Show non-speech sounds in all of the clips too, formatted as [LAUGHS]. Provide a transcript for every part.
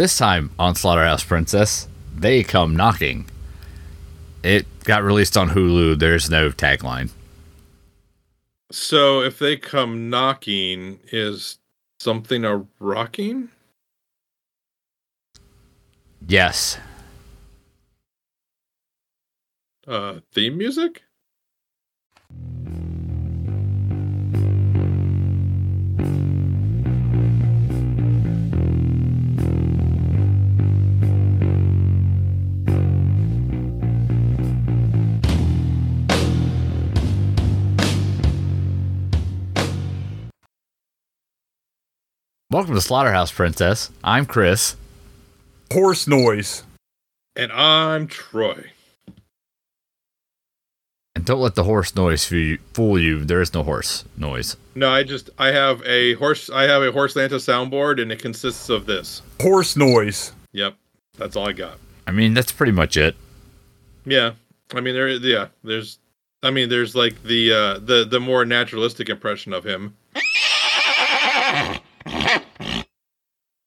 This time on Slaughterhouse Princess, they come knocking. It got released on Hulu. There's no tagline. So if they come knocking, is something a rocking? Yes. Uh, theme music? Welcome to Slaughterhouse Princess. I'm Chris. Horse noise. And I'm Troy. And don't let the horse noise fool you. Fool you. There is no horse noise. No, I just I have a horse I have a horse Lanta soundboard and it consists of this. Horse noise. Yep. That's all I got. I mean, that's pretty much it. Yeah. I mean there yeah, there's I mean there's like the uh the the more naturalistic impression of him.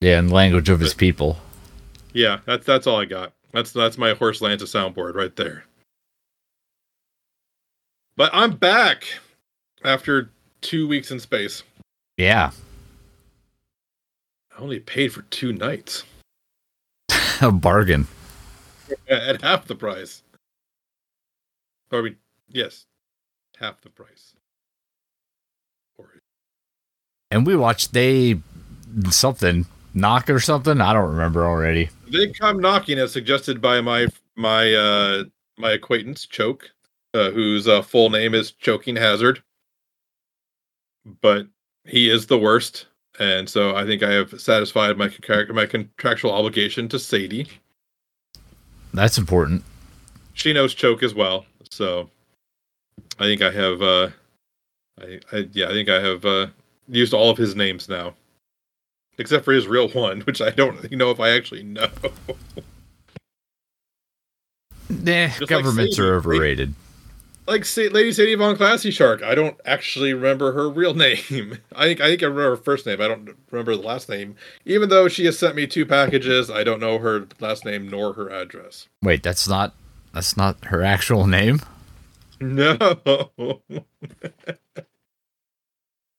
Yeah, in the language of his people. Yeah, that's that's all I got. That's that's my horse Lanta soundboard right there. But I'm back after two weeks in space. Yeah. I only paid for two nights [LAUGHS] A bargain. at half the price. Or we, yes, half the price. And we watched they something knock or something. I don't remember already. they come knocking as suggested by my my uh my acquaintance Choke, uh, whose uh, full name is Choking Hazard. But he is the worst, and so I think I have satisfied my contra- my contractual obligation to Sadie. That's important. She knows Choke as well, so I think I have. uh I, I yeah, I think I have uh used all of his names now, except for his real one, which I don't [LAUGHS] know if I actually know. [LAUGHS] Nah, like governments Sadie, are overrated. like Sa- Lady Sadie Von Classy Shark. I don't actually remember her real [LAUGHS] name. I think I think I remember her first name. I don't remember the last name. Even though she has sent me two packages, I don't know her last name nor her address. Wait, that's not that's not her actual name. No,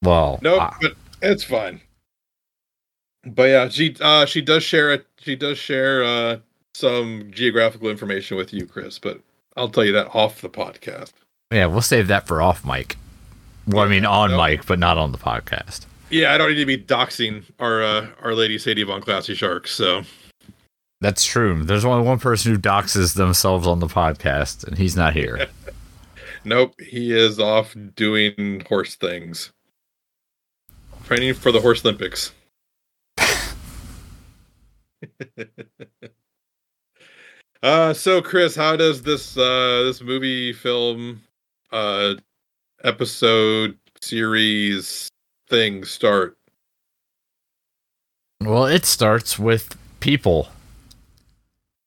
Well, no, ah, but it's fine. But yeah, she uh she does share it. She does share uh some geographical information with you, Chris. But I'll tell you that off the podcast. yeah, we'll save that for off mic. Well, I mean on no. mic, but not on the podcast. Yeah, I don't need to be doxing our uh, our lady Sadie Von Classy Shark. So That's true. There's only one person who doxes themselves on the podcast, and he's not here. [LAUGHS] Nope, he is off doing horse things. Training for the horse Olympics. [LAUGHS] uh so Chris, how does this uh this movie film uh episode series thing start? well, it starts with people.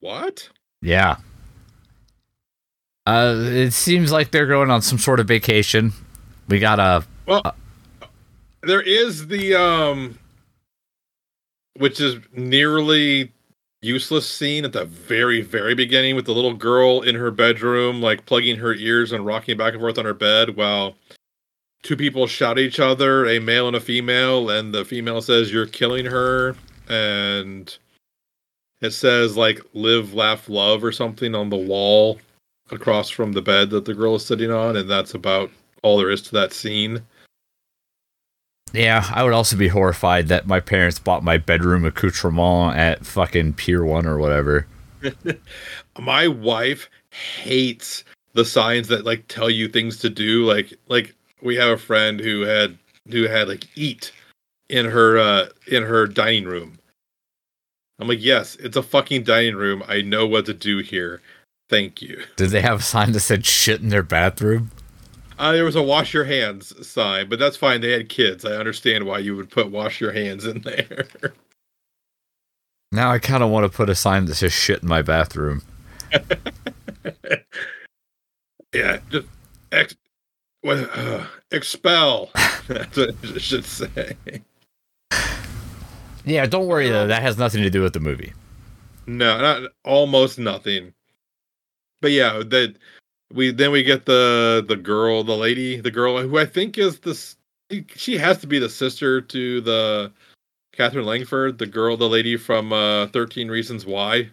What? Yeah. Uh, it seems like they're going on some sort of vacation. We got a Well, Uh, there is the um, which is nearly useless scene at the very very beginning with the little girl in her bedroom, like plugging her ears and rocking back and forth on her bed while two people shout at each other, a male and a female, and the female says, "You're killing her," and it says like "Live, laugh, love" or something on the wall across from the bed that the girl is sitting on, and that's about all there is to that scene. Yeah. I would also be horrified that my parents bought my bedroom accoutrement at fucking Pier One or whatever. [LAUGHS] my wife hates the signs that like tell you things to do like like we have a friend who had who had like eat in her uh in her dining room i'm like yes it's a fucking dining room i know what to do here thank you Did they have a sign that said shit in their bathroom? Uh, there was a wash your hands sign but that's fine they had kids i understand why you would put wash your hands in there [LAUGHS] Now I kind of want to put a sign that says shit in my bathroom. [LAUGHS] yeah just ex what uh, expel [LAUGHS] that's what it should say Yeah, don't worry though. That has nothing to do with the movie. No, not almost nothing. But yeah, that we then we get the the girl, the lady, the girl who I think is this. She has to be the sister to the Katherine Langford, the girl, the lady from uh, Thirteen Reasons Why,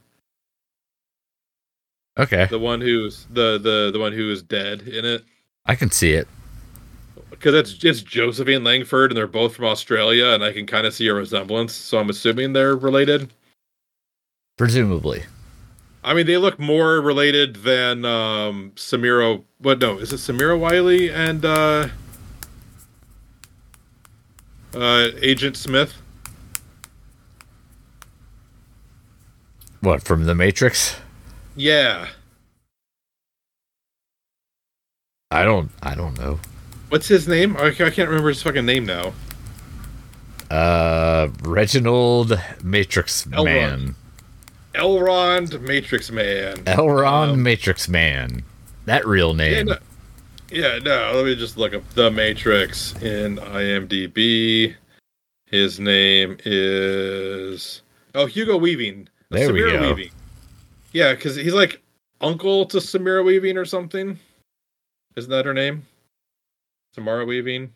Okay, the one who's the the the one who is dead in it. I can see it. Because it's it's Josephine Langford, and they're both from Australia, and I can kind of see a resemblance. So I'm assuming they're related. Presumably. I mean, they look more related than um, Samira. What? No, is it Samira Wiley and uh, uh, Agent Smith? What from the Matrix? Yeah. I don't. I don't know. What's his name? I, I can't remember his fucking name now. Uh, Reginald Matrix Elrond. Man. Elrond Matrix Man. Elron Um, Matrix Man. That real Yeah name. no, yeah, no. Let me just look up the Matrix in IMDb. His name is oh Hugo Weaving. There we go. Weaving. Yeah, because he's like uncle to Samira Weaving or something. Isn't that her name? Samara Weaving.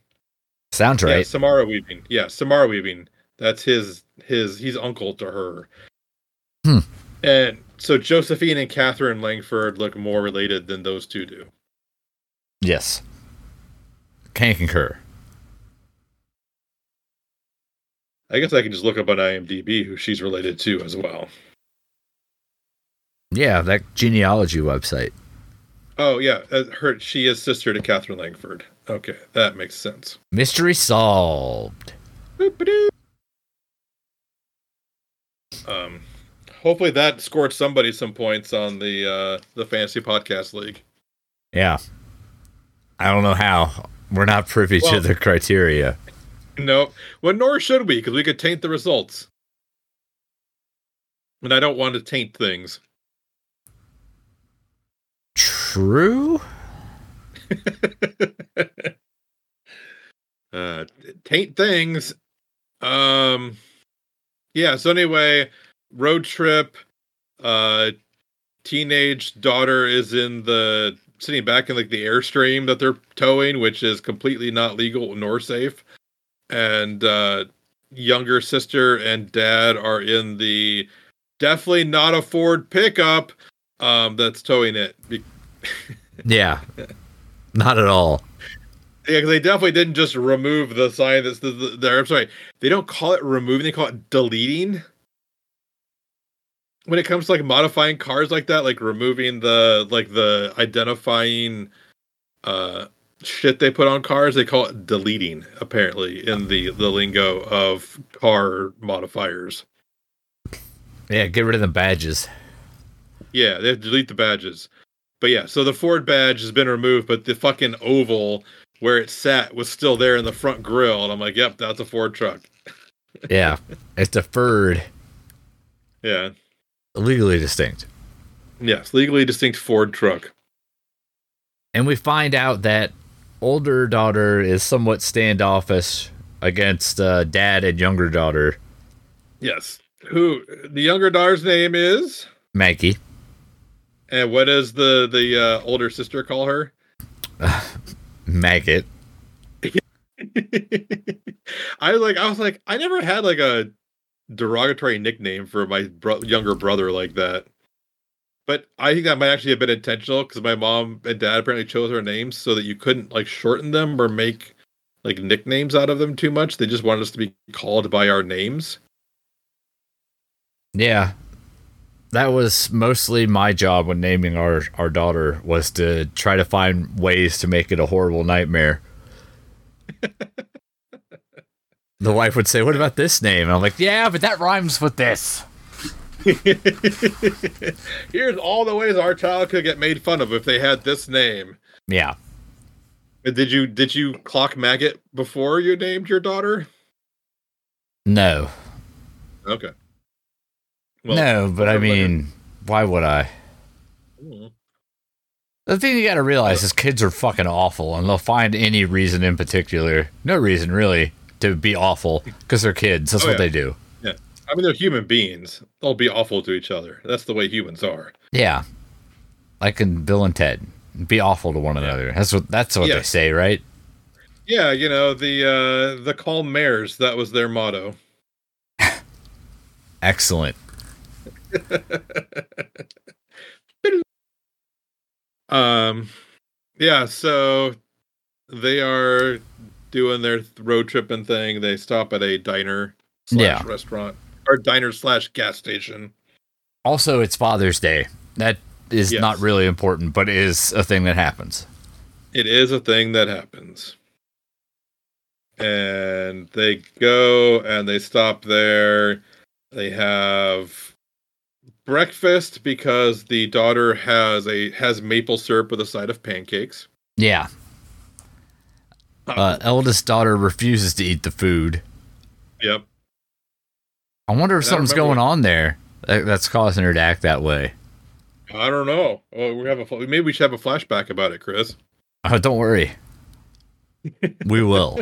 Sounds Yeah, right. Samara Weaving. Yeah, Samara Weaving. That's his his he's uncle to her. Hmm. And so Josephine and Katherine Langford look more related than those two do. Yes. Can concur. I guess I can just look up on IMDb who she's related to as well. Yeah, that genealogy website. Oh yeah, uh, her she is sister to Katherine Langford. Okay, that makes sense. Mystery solved. Boop-a-doo. Um, hopefully that scored somebody some points on the uh the fantasy podcast league. Yeah. I don't know how. We're not privy to the criteria. No, well, nor should we, because we could taint the results. And I don't want to taint things. True? [LAUGHS] uh, taint things. Um, yeah. So anyway, road trip. Uh, teenage daughter is in the sitting back in like the airstream that they're towing, which is completely not legal nor safe. And uh, younger sister and dad are in the definitely not a Ford pickup um, that's towing it. [LAUGHS] Yeah. Not at all. Yeah, because they definitely didn't just remove the sign that's the, the, there. I'm sorry, they don't call it removing; they call it deleting. When it comes to like modifying cars like that, like removing the like the identifying uh shit they put on cars, they call it deleting. Apparently, in the the lingo of car modifiers. Yeah, get rid of the badges. Yeah, they have to delete the badges. But yeah, so the Ford badge has been removed, but the fucking oval where it sat was still there in the front grill, and I'm like, yep, that's a Ford truck. Yeah. it's deferred, [LAUGHS] Yeah. Legally distinct. Yes, legally distinct Ford truck. And we find out that older daughter is somewhat standoffish against uh, dad and younger daughter, Yes. Who the younger daughter's name is? Maggie. And what does the the uh, older sister call her? [SIGHS] Maggot. [LAUGHS] I was like, I was like, I never had like a derogatory nickname for my bro- younger brother like that. But I think that might actually have been intentional because my mom and dad apparently chose our names so that you couldn't like shorten them or make like nicknames out of them too much. They just wanted us to be called by our names. Yeah. That was mostly my job when naming our, our daughter was to try to find ways to make it a horrible nightmare. [LAUGHS] the wife would say, What about this name? And I'm like, Yeah, but that rhymes with this. [LAUGHS] Here's all the ways our child could get made fun of if they had this name. Yeah. Did you did you clock maggot before you named your daughter? No. Okay. no, but I mean, why would I? Mm. The thing you gotta realize is kids are fucking awful, and they'll find any reason in particular, no reason really, to be awful because they're kids. That's Oh, what yeah. they do. Yeah. I mean, they're human beings. They'll be awful to each other. That's the way humans are. Yeah. Like in Bill and Ted. Be awful to one another. That's what that's what they say, right? Yeah, you know the uh, the calm mares. That was their motto. [LAUGHS] Excellent. [LAUGHS] Um, yeah. So they are doing their road tripping thing. They stop at a diner slash Yeah. restaurant or diner slash gas station. Also, it's Father's Day. That is Yes. not really important, but it is a thing that happens. It is a thing that happens. And they go and they stop there. They have breakfast because the daughter has a has maple syrup with a side of pancakes. Yeah. Uh, eldest daughter refuses to eat the food. Yep. I wonder if And something's going on there that's causing her to act that way. I don't know. Oh, we have a maybe we should have a flashback about it, Chris. Oh, don't worry. [LAUGHS] we will.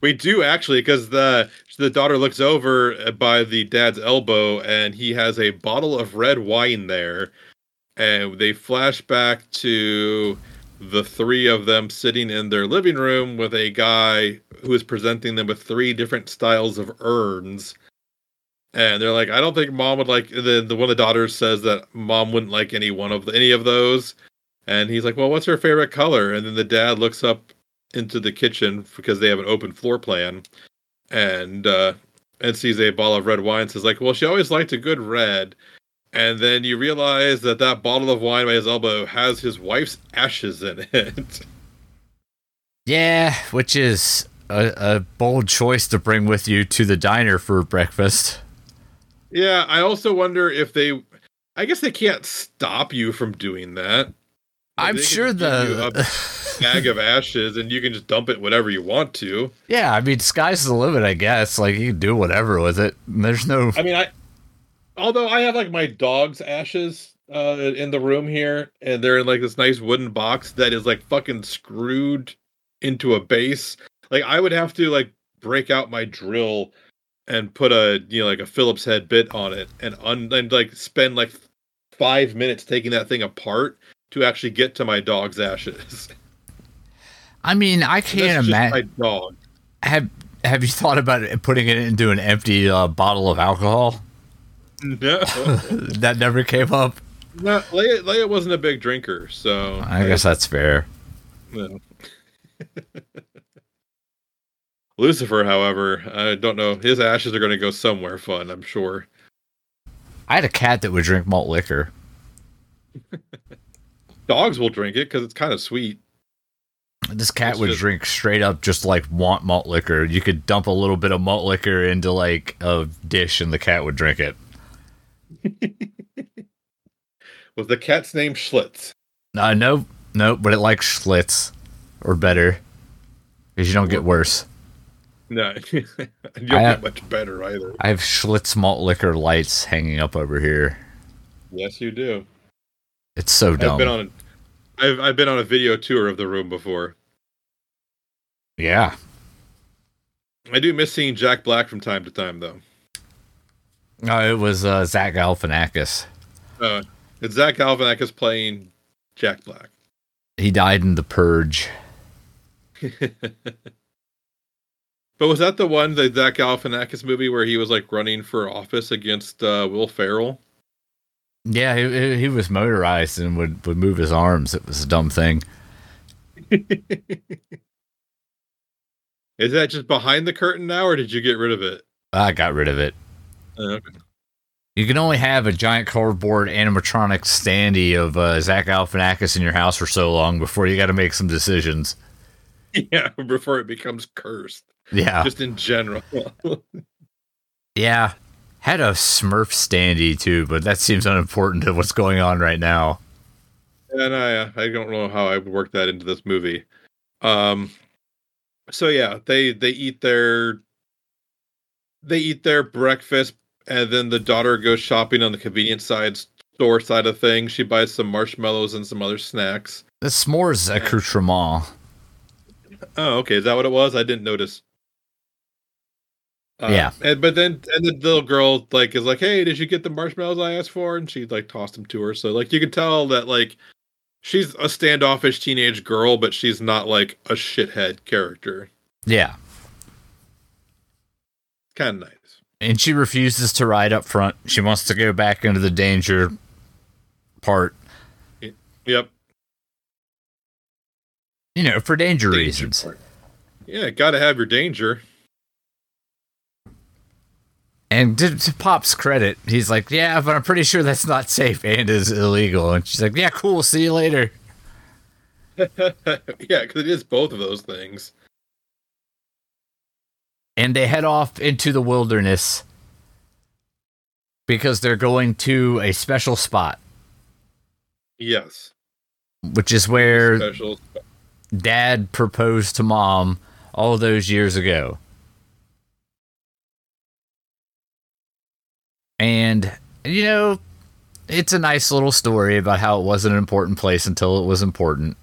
We do actually, because the the daughter looks over by the dad's elbow, and he has a bottle of red wine there, and they flash back to the three of them sitting in their living room with a guy who is presenting them with three different styles of urns. And they're like, I don't think mom would like. The, the one of the daughters says that mom wouldn't like any one of the, any of those, and he's like, well, what's her favorite color? And then the dad looks up into the kitchen because they have an open floor plan and uh and sees a bottle of red wine says like well she always liked a good red and then you realize that that bottle of wine by his elbow has his wife's ashes in it [LAUGHS] Yeah, which is a, a bold choice to bring with you to the diner for breakfast. yeah i also wonder if they i guess they can't stop you from doing that I'm sure the. [LAUGHS] bag of ashes and you can just dump it whatever you want to yeah, I mean, sky's the limit, I guess. Like, you can do whatever with it. There's no. I mean, I although I have like my dog's ashes uh in the room here, and they're in like this nice wooden box that is like fucking screwed into a base. Like I would have to like break out my drill and put a you know like a Phillips head bit on it and un and like spend like five minutes taking that thing apart to actually get to my dog's ashes. [LAUGHS] I mean, I can't just my imagine. dog. Have Have you thought about it, putting it into an empty uh, bottle of alcohol? No, [LAUGHS] that never came up. no, Leia, Leia wasn't a big drinker, so I guess that's fair. No. [LAUGHS] Lucifer, however, I don't know. His ashes are going to go somewhere fun, I'm sure. I had a cat that would drink malt liquor. [LAUGHS] Dogs will drink it because it's kind of sweet. This cat It's would just- drink straight up, just like want malt liquor. You could dump a little bit of malt liquor into like a dish, and the cat would drink it. [LAUGHS] Was the cat's name Schlitz? Uh, no, no, but it likes Schlitz or better, because you don't get worse. No, [LAUGHS] you don't I- get much better either. I have Schlitz malt liquor lights hanging up over here. Yes, you do. It's so I've dumb. been on. I've I've been on a video tour of the room before. yeah, I do miss seeing Jack Black from time to time, though. No, it was uh, Zach Galifianakis. Uh, it's Zach Galifianakis playing Jack Black. He died in The Purge. [LAUGHS] But was that the one, the Zach Galifianakis movie, where he was like running for office against uh, Will Ferrell? Yeah, he- he, he was motorized and would, would move his arms. It was a dumb thing. [LAUGHS] Is that just behind the curtain now, or did you get rid of it? I got rid of it. Okay. You can only have a giant cardboard animatronic standee of uh, Zach Galifianakis in your house for so long before you got to make some decisions. [LAUGHS] Yeah, before it becomes cursed, Yeah, just in general. [LAUGHS] yeah. Had a Smurf standee too, but that seems unimportant to what's going on right now. and I, I don't know how I would work that into this movie. Um, so yeah, they they eat their they eat their breakfast, and then the daughter goes shopping on the convenience side store side of things. She buys some marshmallows and some other snacks. The s'mores accoutrement. Oh, okay. Is that what it was? I didn't notice. Um, Yeah. And but then and the little girl like is like, "Hey, did you get the marshmallows I asked for?" And she like tossed them to her. So like you can tell that like she's a standoffish teenage girl, but she's not like a shithead character. Yeah. Kind of nice. And she refuses to ride up front. She wants to go back into the danger part, Yep. you know, for danger, Danger reasons. part. Yeah, got to have your danger. And to, to Pop's credit, he's like, "Yeah, but I'm pretty sure that's not safe and is illegal." And she's like, "Yeah, cool. See you later." [LAUGHS] yeah, because it is both of those things. And they head off into the wilderness because they're going to a special spot, Yes. which is where Special. Dad proposed to Mom all those years ago. And you know, it's a nice little story about how it wasn't an important place until it was important.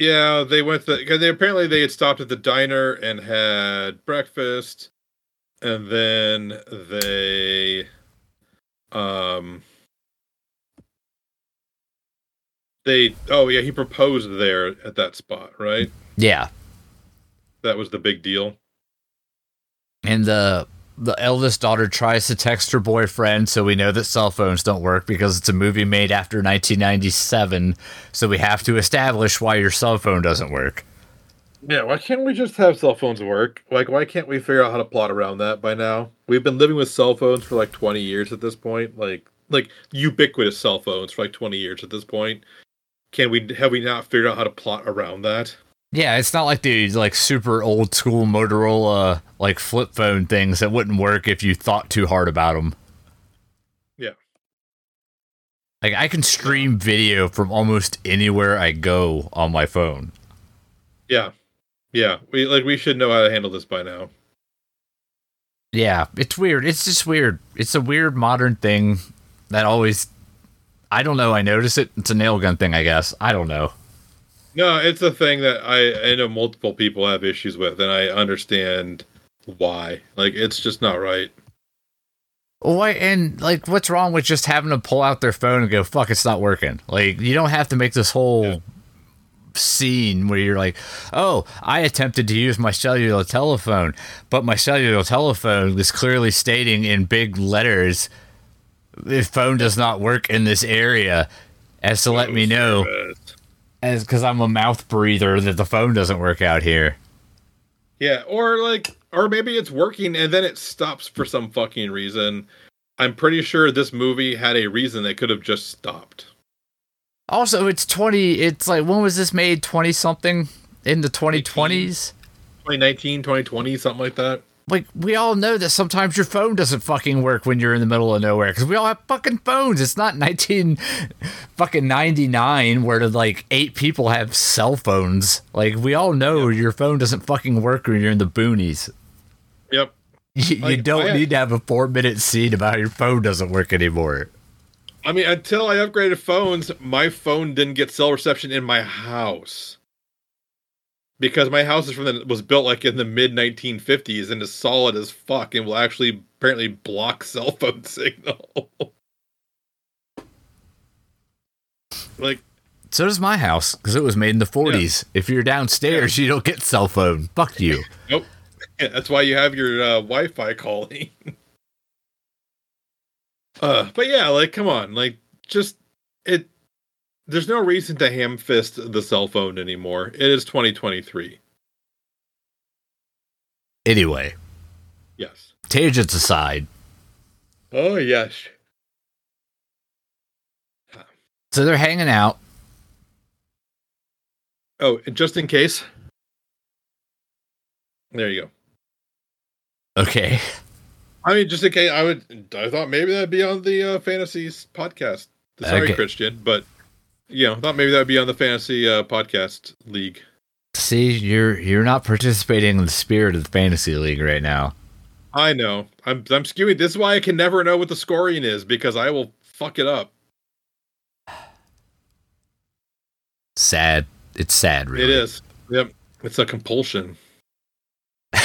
Yeah, they went the because they apparently they had stopped at the diner and had breakfast, and then they, um, they oh yeah he proposed there at that spot right Yeah. that was the big deal And the the eldest daughter tries to text her boyfriend, so we know that cell phones don't work because it's a movie made after 1997. So we have to establish why your cell phone doesn't work. yeah why can't we just have cell phones work? Like why can't we figure out how to plot around that by now? We've been living with cell phones for like 20 years at this point. Like like ubiquitous cell phones for like 20 years at this point. Can we have we not figured out how to plot around that Yeah, it's not like the like super old school Motorola like flip phone things that wouldn't work if you thought too hard about them. Yeah. Like I can stream video from almost anywhere I go on my phone. yeah yeah we like we should know how to handle this by now Yeah, it's weird. It's just weird. It's a weird modern thing that always I don't know, I notice it. It's a nail gun thing, I guess. I don't know. No it's a thing that i i know multiple people have issues with and i understand why like it's just not right Why and like what's wrong with just having to pull out their phone and go, fuck, it's not working. Like you don't have to make this whole Yeah. scene where you're like, Oh, I attempted to use my cellular telephone, but my cellular telephone is clearly stating in big letters the phone does not work in this area as to let me know as because I'm a mouth breather that the phone doesn't work out here. yeah or like or maybe it's working and then it stops for some fucking reason i'm pretty sure this movie had a reason they could have just stopped Also, it's 20, it's like, when was this made? 20 something in the 2020s? 2019 2020 something like that Like, we all know that sometimes your phone doesn't fucking work when you're in the middle of nowhere because we all have fucking phones. It's not [LAUGHS] 19 fucking 99 where like eight people have cell phones. Like, we all know your phone doesn't fucking work when you're in the boonies. yep You, you don't oh, I- need to have a four minute scene about how your phone doesn't work anymore. I mean, until I upgraded phones, my phone didn't get cell reception in my house because my house is from the was built like in the mid 1950s and is solid as fuck and will actually apparently block [LAUGHS] cell phone signal. [LAUGHS] like, So does my house because it was made in the 40s. If you're downstairs, you don't get cell phone. Fuck you. [LAUGHS] nope. That's why you have your uh, Wi-Fi calling. uh, but yeah, like, come on, like, just. There's no reason to ham fist the cell phone anymore. It is 2023. Anyway, Yes. tangents aside. Oh yes. So they're hanging out. Oh, just in case. There you go. Okay. I mean, just in case, I would. I thought maybe that'd be on the uh, fantasies podcast. Sorry, Okay. Christian, but you know, thought maybe that'd be on the fantasy uh, podcast league. See, you're you're not participating in the spirit of the fantasy league right now. I know. I'm I'm skewing. This is why I can never know what the scoring is because I will fuck it up. Sad. It's sad, really. It is. Yep. It's a compulsion. [LAUGHS]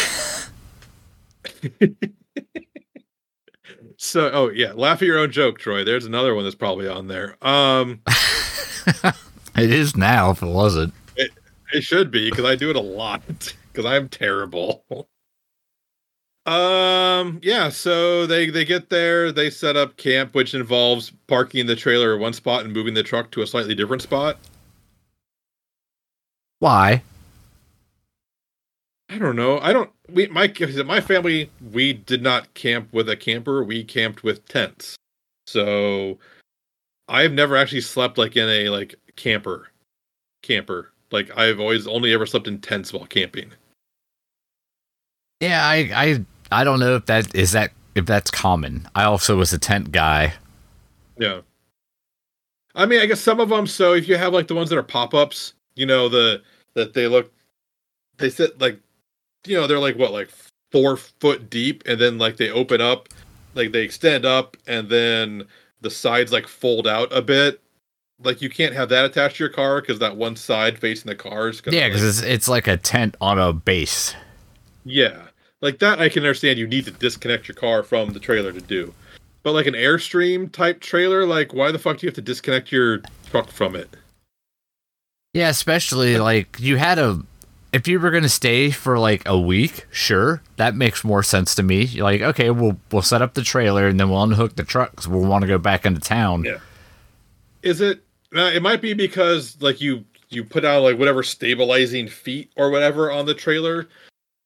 so, oh yeah, laugh at your own joke, Troy. There's another one that's probably on there. Um, [LAUGHS] [LAUGHS] It is now if it wasn't. it it should be because I do it a lot [LAUGHS] because I'm terrible. Um, yeah. So they they get there, they set up camp, which involves parking the trailer at one spot and moving the truck to a slightly different spot. Why? I don't know. I don't. We my my family we did not camp with a camper. We camped with tents. So I've never actually slept like in a like camper, camper. Like I've always only ever slept in tents while camping. Yeah, I I I don't know if that is that if that's common. I also was a tent guy. Yeah. I mean, I guess some of them. So if you have like the ones that are pop ups, you know, the that they look, they sit like, you know, they're like what, like four foot deep, and then like they open up, like they extend up, and then the sides like fold out a bit. Like you can't have that attached to your car because that one side facing the car is gonna, Yeah, because it's it's like a tent on a base. Yeah, like that I can understand. You need to disconnect your car from the trailer to do, but like an airstream type trailer, like why the fuck do you have to disconnect your truck from it? Yeah, especially like you had a if you were gonna stay for like a week, sure, that makes more sense to me. You're like, okay, we'll we'll set up the trailer and then we'll unhook the truck because we'll want to go back into town. Yeah. Is it? Uh, it might be because like you you put out like whatever stabilizing feet or whatever on the trailer,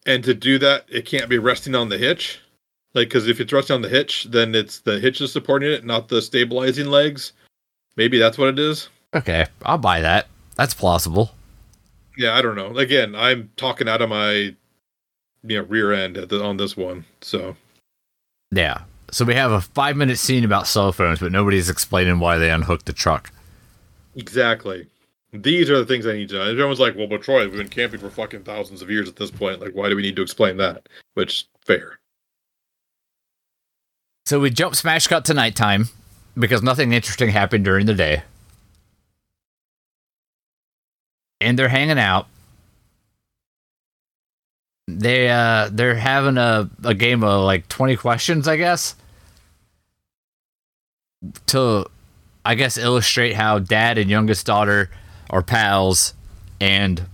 and to do that, it can't be resting on the hitch. Like, because if it's resting on the hitch, then it's the hitch is supporting it, not the stabilizing legs. Maybe that's what it is. Okay, I'll buy that. That's plausible. Yeah, I don't know. Again, I'm talking out of my you know rear end at the, on this one. So Yeah. So we have a five minute scene about cell phones, but nobody's explaining why they unhooked the truck. exactly, these are the things I need to know. Everyone's like, "Well, but Troy, we've been camping for fucking thousands of years at this point. Like, why do we need to explain that?" Which fair. So we jump smash cut to nighttime because nothing interesting happened during the day. And they're hanging out. They uh they're having a, a game of like 20 questions, I guess. To I guess illustrate how dad and youngest daughter are pals and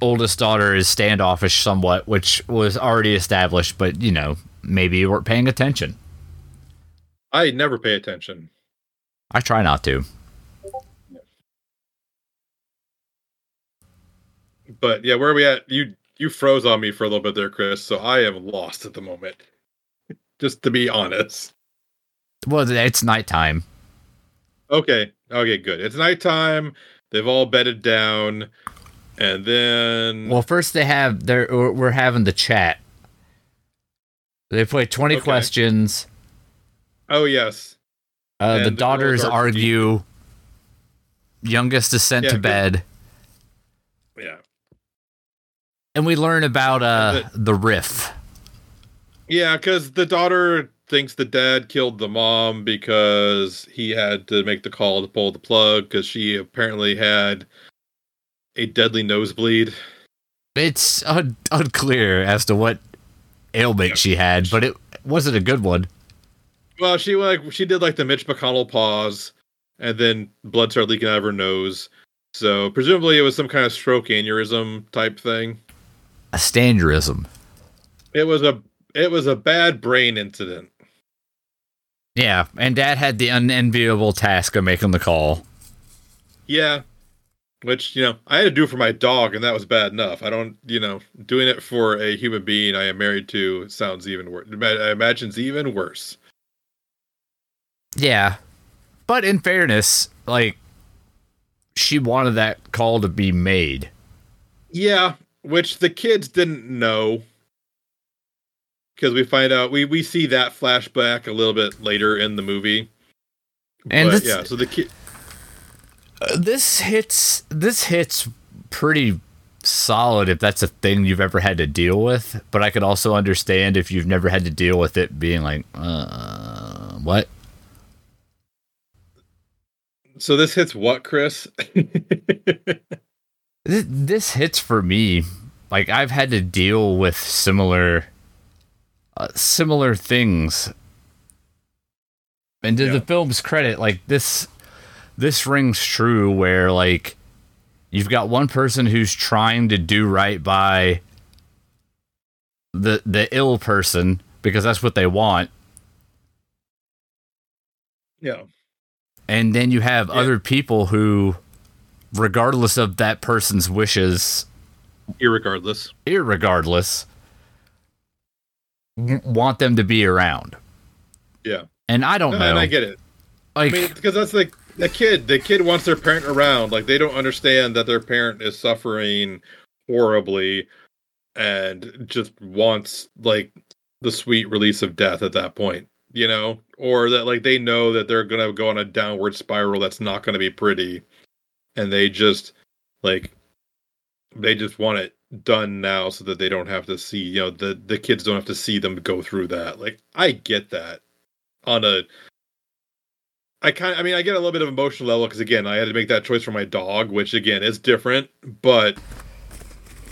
oldest daughter is standoffish somewhat, which was already established, but you know, maybe you weren't paying attention. I never pay attention. I try not to. But yeah, where are we at? You you froze on me for a little bit there, Chris. So I am lost at the moment. Just to be honest. Well, it's nighttime. Okay. Okay, good. It's nighttime. They've all bedded down. And then Well, first they have they're we're having the chat. They play twenty Okay. questions. Oh yes. Uh, the the daughters argue. Youngest is sent Yeah, to bed, Yeah. And we learn about uh And the riff. Yeah, because the daughter thinks the dad killed the mom because he had to make the call to pull the plug because she apparently had a deadly nosebleed. It's un- unclear as to what ailment Yeah. she had, but it wasn't a good one. Well, she like she did like the Mitch McConnell pause, and then blood started leaking out of her nose. So presumably it was some kind of stroke aneurysm type thing. A standurism. It was a it was a bad brain incident. Yeah, and Dad had the unenviable task of making the call. Yeah. Which, you know, I had to do for my dog and that was bad enough. I don't, you know, doing it for a human being I am married to sounds even worse. I imagine's even worse. Yeah. But in fairness, like she wanted that call to be made. Yeah, which the kids didn't know. Because we find out we we see that flashback a little bit later in the movie. And but yeah, so the kid Uh, this hits this hits pretty solid if that's a thing you've ever had to deal with, but I could also understand if you've never had to deal with it being like uh what? so this hits what, Chris? [LAUGHS] This, hits for me. Like I've had to deal with similar uh, similar things. And to Yeah. the film's credit, like this, this rings true. Where like you've got one person who's trying to do right by the the ill person because that's what they want, Yeah. and then you have Yeah. other people who, regardless of that person's wishes, Irregardless. irregardless, want them to be around. Yeah. And I don't No, know. and I get it. like, I mean, because that's like the kid. The kid wants their parent around. Like they don't understand that their parent is suffering horribly, and just wants like the sweet release of death at that point. You know, or that like they know that they're gonna go on a downward spiral that's not gonna be pretty, and they just like they just want it done now so that they don't have to see you know the the kids don't have to see them go through that like i get that on a I kind I mean I get a little bit of emotional level because again I had to make that choice for my dog, which again is different, but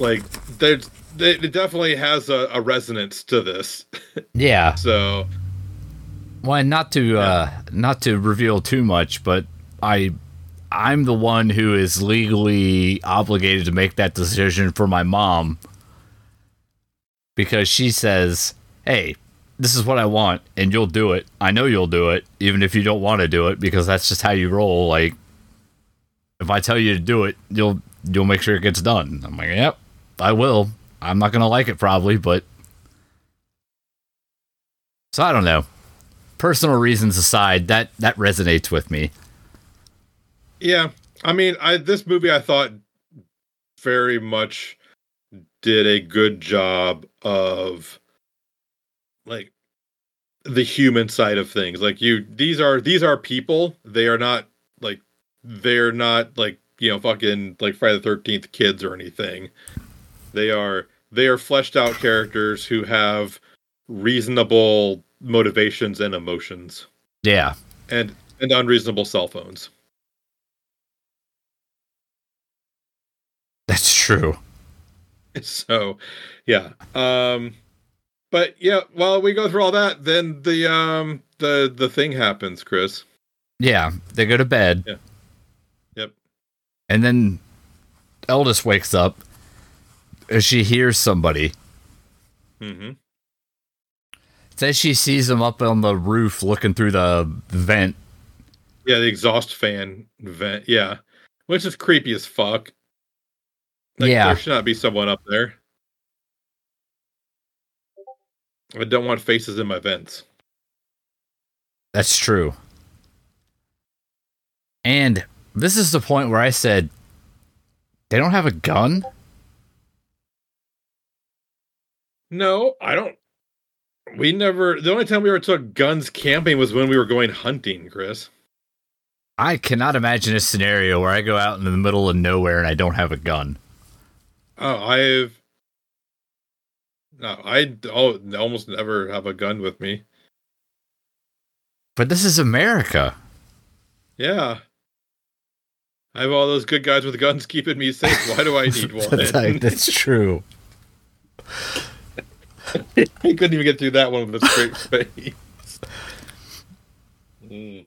like there's there- it definitely has a, a resonance to this. [LAUGHS] yeah. So Well, not to uh, not to reveal too much, but I I'm the one who is legally obligated to make that decision for my mom because she says, "Hey, this is what I want, and you'll do it. I know you'll do it, even if you don't want to do it, because that's just how you roll. Like, if I tell you to do it, you'll you'll make sure it gets done." I'm like, "Yep, I will. I'm not gonna like it probably, but." So I don't know personal reasons aside, that that resonates with me. Yeah, I mean I this movie I thought very much did a good job of like the human side of things. Like you these are these are people. They are not like they're not like, you know, fucking like Friday the 13th kids or anything. They are they are fleshed out characters who have reasonable motivations and emotions Yeah, and and unreasonable cell phones. that's true. [LAUGHS] so yeah um but yeah while we go through all that then the um the the thing happens chris Yeah, they go to bed. Yeah. Yep. And then Eldest wakes up as she hears somebody. mm-hmm Says she sees him up on the roof looking through the vent. yeah the exhaust fan vent yeah which is creepy as fuck like, Yeah. there should not be someone up there i don't want faces in my vents That's true. And this is the point where I said, they don't have a gun? no i don't we never the only time we ever took guns camping was when we were going hunting chris I cannot imagine a scenario where I go out in the middle of nowhere and I don't have a gun. Oh, I've no, I almost never have a gun with me. But this is America. Yeah, I have all those good guys with guns [LAUGHS] keeping me safe. Why do I need That's, [LAUGHS] like- one? that's true. [LAUGHS] I couldn't even get through that one with a straight face. Mm.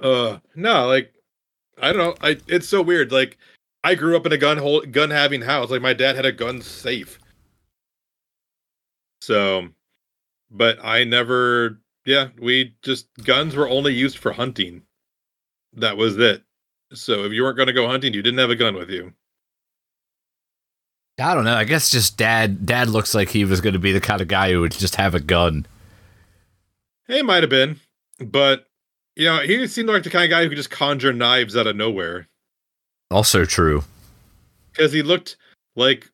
Uh, no, like I don't know. I it's so weird. Like I grew up in a gun gun having house. Like my dad had a gun safe. So, but I never. Yeah, we just guns were only used for hunting. That was it. So if you weren't going to go hunting, you didn't have a gun with you. I don't know. I guess just dad. Dad looks like he was going to be the kind of guy who would just have a gun. It might have been, but you know, he seemed like the kind of guy who could just conjure knives out of nowhere. Also true. because he looked like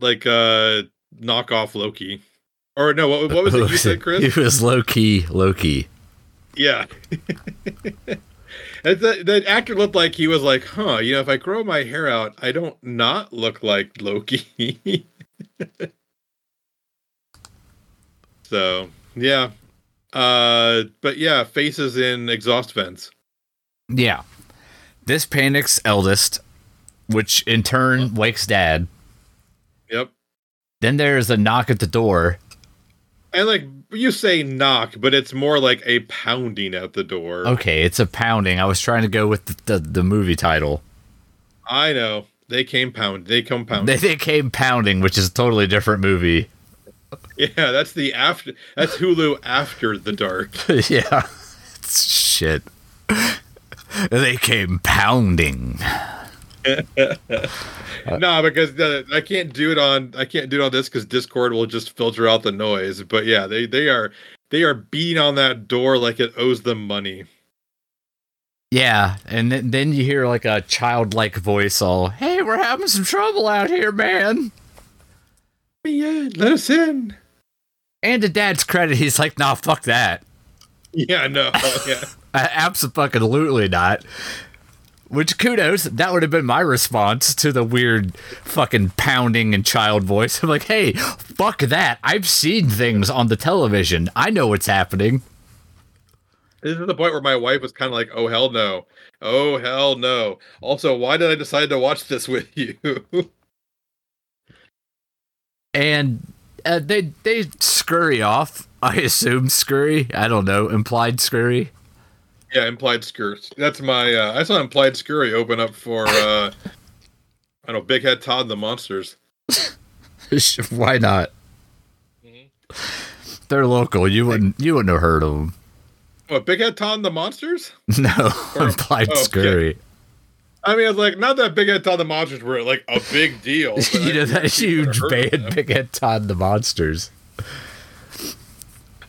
like uh knockoff Loki. Or no, what, what was it you [LAUGHS] said, Chris? He was low key. Loki. Yeah. [LAUGHS] And the, the actor looked like he was like, huh, you know, if I grow my hair out, I don't not look like Loki. [LAUGHS] so yeah. Uh but yeah, faces in exhaust vents. Yeah. This panics eldest, which in turn wakes dad. Yep. Then there's a knock at the door. And like you say knock, but it's more like a pounding at the door. Okay, it's a pounding. I was trying to go with the, the, the movie title. I know. They came pound. They come pound. They, they came pounding, which is a totally different movie. [LAUGHS] yeah, that's the after. That's Hulu after the dark. [LAUGHS] yeah. [LAUGHS] It's shit. They came pounding. [LAUGHS] no, because uh, I can't do it on. I can't do it on this because Discord will just filter out the noise. But yeah, they they are they are beating on that door like it owes them money. Yeah, and then, then you hear like a childlike voice all, "Hey, we're having some trouble out here, man." Yeah, let us in. And to Dad's credit, he's like, "Nah, fuck that." [LAUGHS] Yeah, no, [LAUGHS] yeah, [LAUGHS] absolutely not. Which kudos, that would have been my response to the weird fucking pounding and child voice. I'm like, hey, fuck that. I've seen things on the television. I know what's happening. This is the point where my wife was kind of like, "Oh hell no, oh hell no." Also, why did I decide to watch this with [LAUGHS] you? and uh, they they scurry off. I assume scurry. I don't know. Implied scurry. Yeah, implied scurry. That's my. Uh, I saw implied scurry open up for. Uh, I don't know, Big Head Todd and the Monsters. [LAUGHS] Why not? Mm-hmm. They're local. You wouldn't. You wouldn't have heard of them. What Big Head Todd and the Monsters? [LAUGHS] No, or, implied oh, scurry. Okay. I mean, it's like not that Big Head Todd the Monsters were like a big deal. [LAUGHS] you know that huge band, Big Head Todd the Monsters.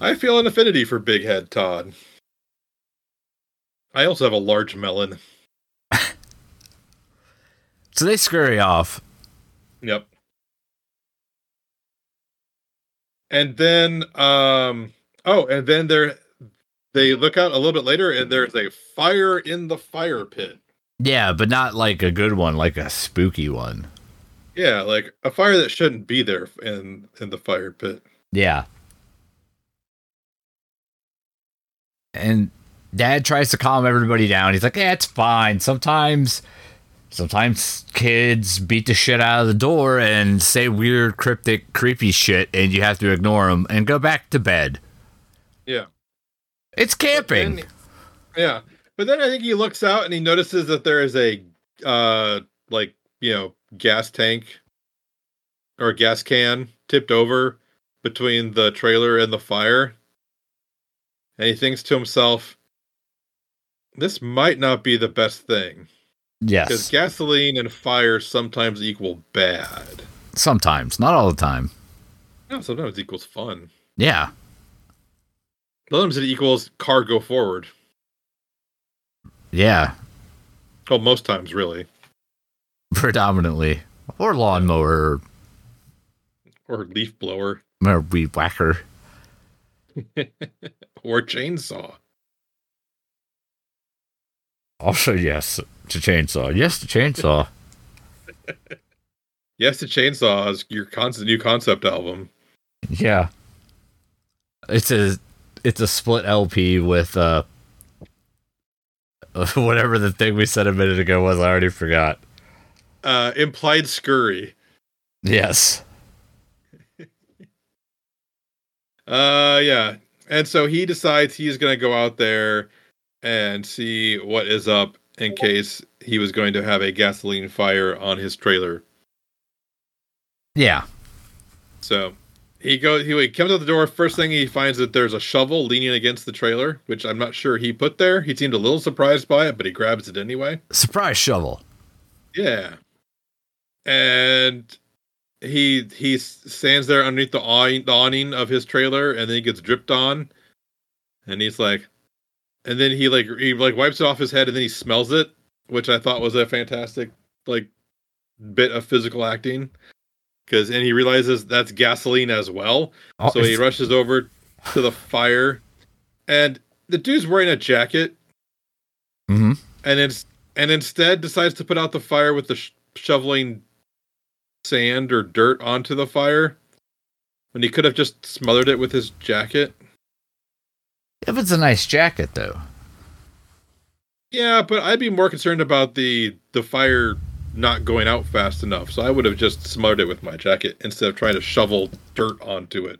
I feel an affinity for Big Head Todd. I also have a large melon. [LAUGHS] so they scurry off. Yep. And then, um, oh, and then there, they look out a little bit later, and there's a fire in the fire pit. Yeah, but not like a good one, like a spooky one. Yeah, like a fire that shouldn't be there in in the fire pit. Yeah. And dad tries to calm everybody down. He's like, "Yeah, it's fine. Sometimes sometimes kids beat the shit out of the door and say weird, cryptic, creepy shit and you have to ignore them and go back to bed." Yeah. It's camping. Then, yeah. But then I think he looks out and he notices that there is a uh like, you know, gas tank or a gas can tipped over between the trailer and the fire. And he thinks to himself, this might not be the best thing. Yes. Because gasoline and fire sometimes equal bad. Sometimes, not all the time. No, sometimes it equals fun. Yeah. Sometimes it equals car go forward. Yeah. Well, most times, really. [LAUGHS] Predominantly. Or lawnmower. Or leaf blower. Or weed whacker. [LAUGHS] or chainsaw. Also, yes to chainsaw. Yes to chainsaw. [LAUGHS] yes to chainsaw is your constant new concept album. Yeah, it's a it's a split LP with uh [LAUGHS] whatever the thing we said a minute ago was. I already forgot. Uh, implied scurry. Yes. [LAUGHS] uh, yeah, and so he decides he's going to go out there and see what is up in case he was going to have a gasoline fire on his trailer. Yeah. So he goes. He, he comes out the door. First thing he finds that there's a shovel leaning against the trailer, which I'm not sure he put there. He seemed a little surprised by it, but he grabs it anyway. Surprise shovel. Yeah. And he he stands there underneath the awning of his trailer, and then he gets dripped on, and he's like, and then he like he like wipes it off his head, and then he smells it, which I thought was a fantastic like bit of physical acting. Because and he realizes that's gasoline as well, oh, so he rushes over to the fire, and the dude's wearing a jacket, mm-hmm. and it's and instead decides to put out the fire with the sh- shoveling sand or dirt onto the fire when he could have just smothered it with his jacket. If it's a nice jacket, though. Yeah, but I'd be more concerned about the the fire not going out fast enough. So I would have just smothered it with my jacket instead of trying to shovel dirt onto it.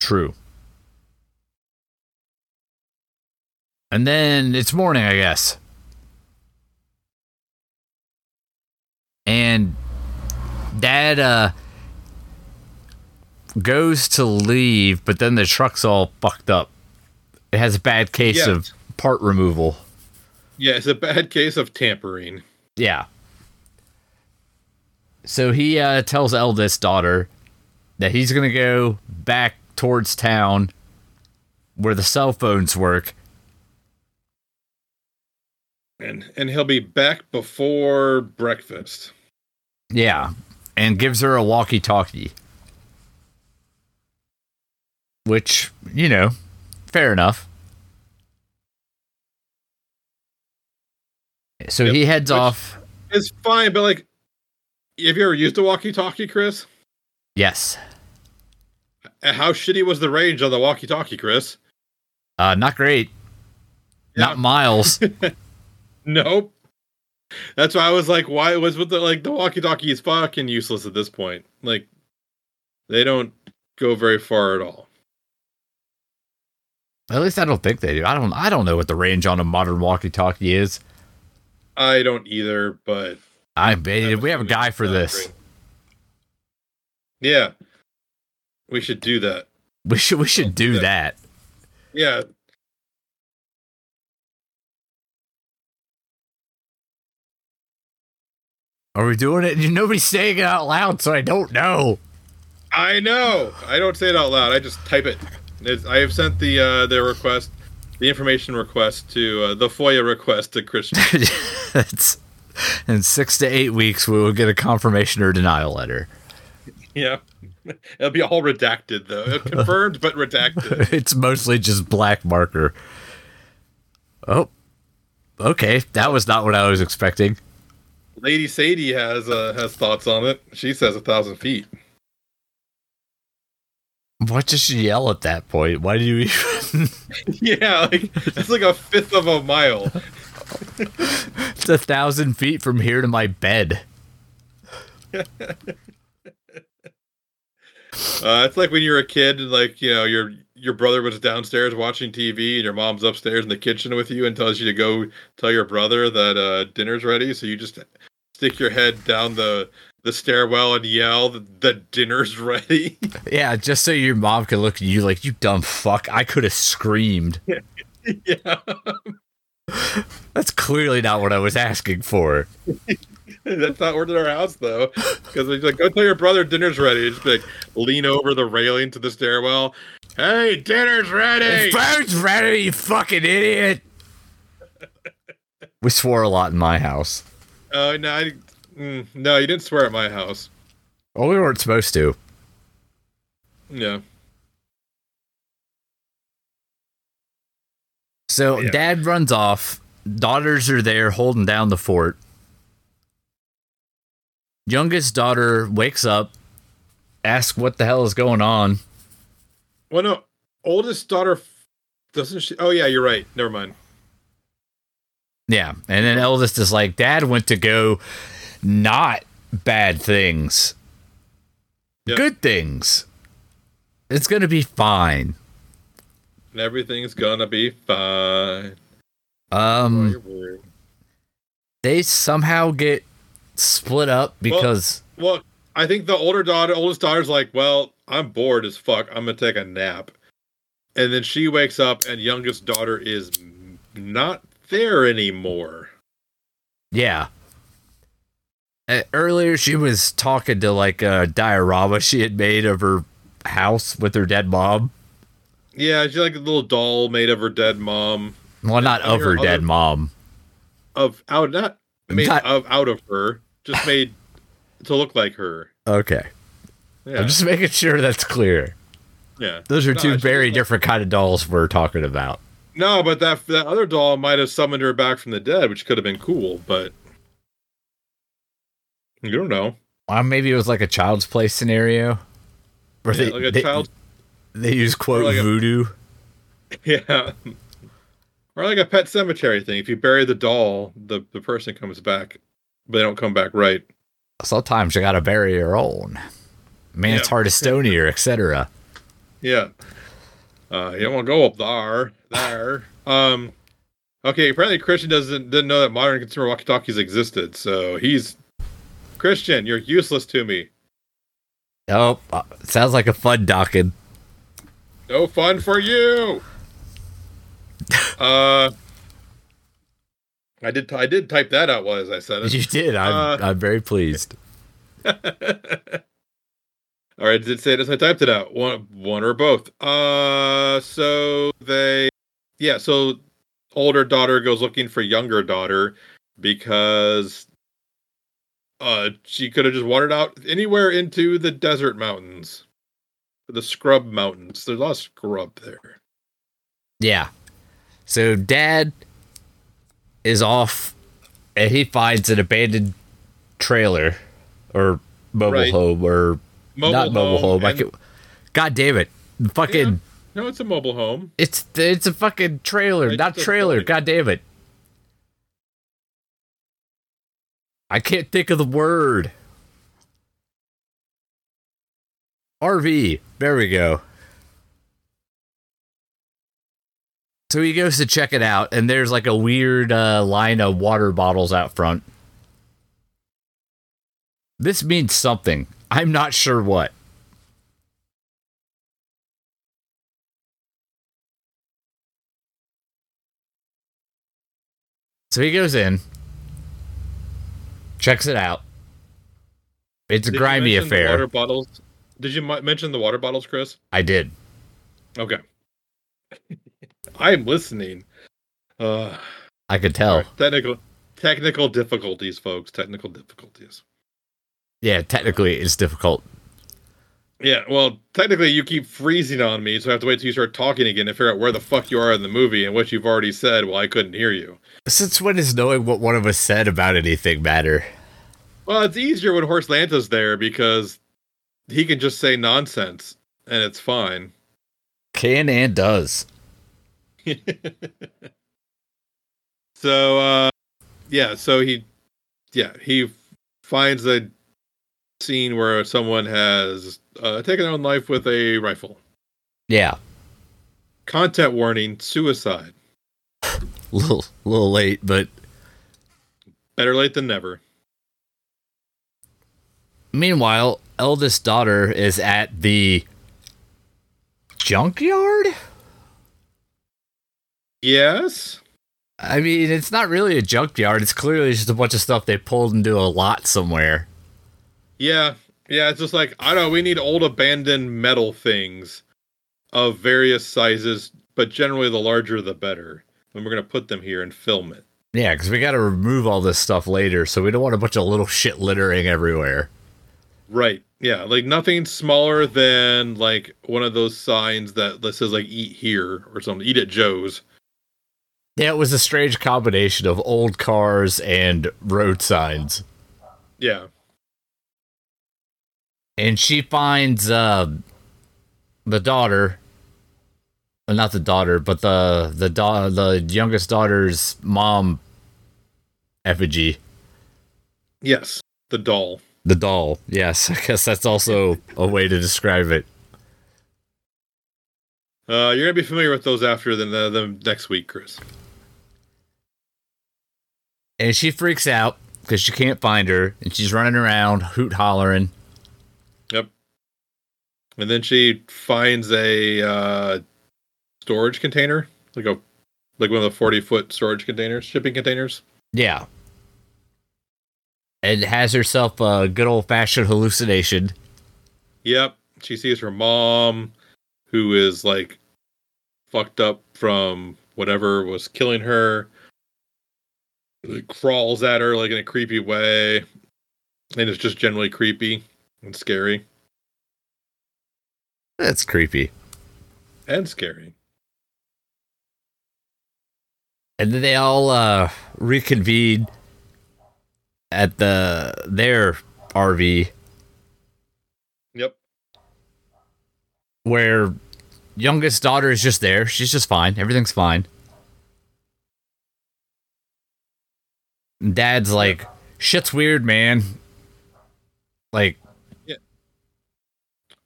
True. And then it's morning, I guess. And dad uh goes to leave, but then the truck's all fucked up. It has a bad case Yeah. of part removal. Yeah, it's a bad case of tampering. Yeah. So he uh, tells eldest daughter that he's gonna go back towards town where the cell phones work. And and he'll be back before breakfast. Yeah, and gives her a walkie-talkie, which you know, fair enough. So Yep. he heads Which- off. It's fine, but like have you ever used a walkie-talkie, Chris? Yes, Uh, How shitty was the range on the walkie-talkie, Chris? uh, not great. Yeah. Not miles. [LAUGHS] Nope. That's why I was like, why was with the like the walkie-talkie is fucking useless at this point. Like they don't go very far at all. At least I don't think they do. I don't. I don't know what the range on a modern walkie-talkie is. I don't either, but I I'm we have a guy for this. Yeah. We should do that. We should we should do that. Yeah. Are we doing it? Nobody's saying it out loud, so I don't know. I know. I don't say it out loud. I just type it. It's, I have sent the uh, the request, the information request to uh, the FOIA request to Christian. [LAUGHS] it's, in six to eight weeks, we will get a confirmation or denial letter. yeah, [LAUGHS] it'll be all redacted though, confirmed but redacted. [LAUGHS] it's mostly just black marker. Oh, okay. That was not what I was expecting. Lady Sadie has uh, has thoughts on it. She says a thousand feet. What does she yell at that point? Why do you even? [LAUGHS] yeah, like it's like a fifth of a mile. it's a thousand feet from here to my bed. [LAUGHS] Uh, it's like when you're a kid, and like you know your your brother was downstairs watching TV, and your mom's upstairs in the kitchen with you, and tells you to go tell your brother that uh, dinner's ready. So you just stick your head down the the stairwell and yell that the dinner's [LAUGHS] ready. Yeah, just so your mom can look at you like you dumb fuck. I could have screamed. [LAUGHS] yeah, That's clearly not what I was asking for. [LAUGHS] that's not word in our house though, because it's like go tell your brother dinner's ready. Just like lean over the railing to the stairwell. Hey, dinner's ready. Phone's ready, you fucking idiot. We swore a lot in my house. Uh, no, I, mm, no, you didn't swear at my house. Well, we weren't supposed to. Yeah. So Yeah. dad runs off. Daughters are there holding down the fort. Youngest daughter wakes up, asks what the hell is going on. Well, no, oldest daughter doesn't she? Oh yeah, you're right. Never mind. Yeah. And then eldest is like, Dad went to go not bad things, Yep. good things. It's going to be fine. Everything's gonna be fine. Um, they somehow get split up because Well, I think the older daughter, oldest daughter's like, well, I'm bored as fuck. I'm gonna take a nap, and then she wakes up, and youngest daughter is not there anymore. yeah. Uh, earlier, she was talking to like a diorama she had made of her house with her dead mom. Yeah, she's like a little doll made of her dead mom. Well, not of her her dead other- mom. Of out not made Not- of out of her, just [LAUGHS] made to look like her. Okay, Yeah, I'm just making sure that's clear. yeah. Those are No, two very was like- different kind of dolls we're talking about. No, but that that other doll might have summoned her back from the dead, which could have been cool, but you don't know. Well, maybe it was like a child's play scenario. Where Yeah, they, like a they, child. they use quote like a- voodoo. Yeah. Or like a Pet Sematary thing. If you bury the doll, the, the person comes back, but they don't come back right. Sometimes you gotta bury your own. Man's Yeah. heart is stonier, etc. Yeah. Uh, you don't want to go up there. There. Um. Okay. Apparently, Christian doesn't didn't know that modern consumer walkie-talkies existed. So he's Christian. You're useless to me. Oh, sounds like a fun docking. No fun for you. [LAUGHS] uh. I did. I did type that out while as I said it. You did. I'm, Uh, I'm very pleased. [LAUGHS] All right, did it say it as I typed it out. One, one or both. Uh, so they, yeah. So older daughter goes looking for younger daughter because, uh, she could have just wandered out anywhere into the desert mountains, the scrub mountains. There's a lot of scrub there. Yeah. So dad is off and he finds an abandoned trailer or mobile Right. home or not mobile home. I and- can, God damn it. Fucking no, it's a mobile home. it's it's a fucking trailer, It's not trailer. funny. God damn it. I can't think of the word. RV. There we go. So he goes to check it out, and there's like a weird uh, line of water bottles out front. This means something. I'm not sure what. So he goes in, checks it out. It's a Did you grimy affair. Water bottles. Did you mention the water bottles, Chris? I did. Okay. [LAUGHS] I'm listening. Uh, I could tell. Alright, Technical technical difficulties, folks. Technical difficulties. Yeah, technically it's difficult. Yeah, well, technically you keep freezing on me, so I have to wait till you start talking again to figure out where the fuck you are in the movie and what you've already said while I couldn't hear you. Since when does knowing what one of us said about anything matter? Well, it's easier when Horse Lanta's there because he can just say nonsense and it's fine. Can and does. [LAUGHS] so uh yeah, so he yeah, he finds a scene where someone has uh, taken their own life with a rifle. Yeah, Content warning: suicide. a [LAUGHS] little, little late, but Better late than never. meanwhile, eldest daughter is at the junkyard. Yes. I mean, it's not really a junkyard. It's clearly just a bunch of stuff they pulled into a lot somewhere. Yeah. Yeah. It's just like I don't know. We need old abandoned metal things of various sizes, but generally the larger the better. And we're gonna put them here and film it. Yeah, because we got to remove all this stuff later, so we don't want a bunch of little shit littering everywhere. Right. Yeah. Like nothing smaller than like one of those signs that that says like "Eat here" or something. Eat at Joe's. Yeah, it was a strange combination of old cars and road signs. Yeah. And she finds uh, the daughter, well, not the daughter, but the the da- the youngest daughter's mom effigy, Yes. The doll. the doll. Yes, [LAUGHS] I guess that's also a way to describe it. Uh, you're gonna be familiar with those after the, the, the next week, Chris. And she freaks out because she can't find her, and she's running around hoot hollering. And then she finds a uh, storage container, like a like one of the forty foot storage containers, shipping containers. Yeah. And has herself a good old fashioned hallucination. Yep. She sees her mom, who is like fucked up from whatever was killing her. It crawls at her like in a creepy way, and it's just generally creepy and scary that's creepy. And scary. And then they all uh, reconvene at the their RV. Yep. Where youngest daughter is just there. She's just fine. Everything's fine. Dad's like, shit's weird, man. Like,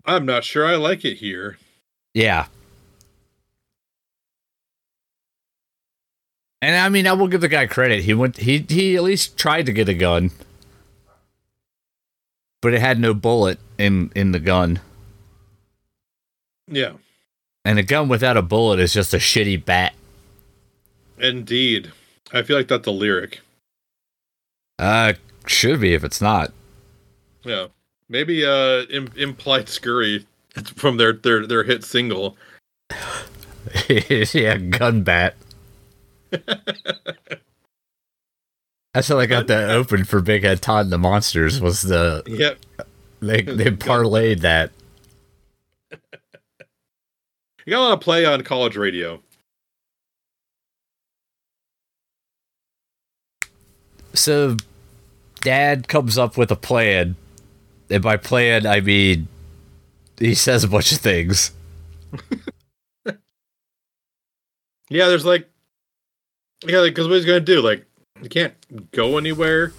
I'm not sure I like it here. yeah. And I mean, I will give the guy credit. He went. He he at least tried to get a gun, but it had no bullet in in the gun. Yeah, And a gun without a bullet is just a shitty bat. indeed. I feel like that's a lyric. Uh, should be if it's not. Yeah, maybe uh, Im- implied scurry from their their their hit single. [LAUGHS] yeah, gun bat. That's how I got that open for Big Head Todd and the Monsters. Was the Yep. they they [LAUGHS] parlayed that? [LAUGHS] You got a lot of play on college radio. So, Dad comes up with a plan, and by plan I mean he says a bunch of things. [LAUGHS] Yeah, there's like, yeah, because what he's gonna do? Like, he can't go anywhere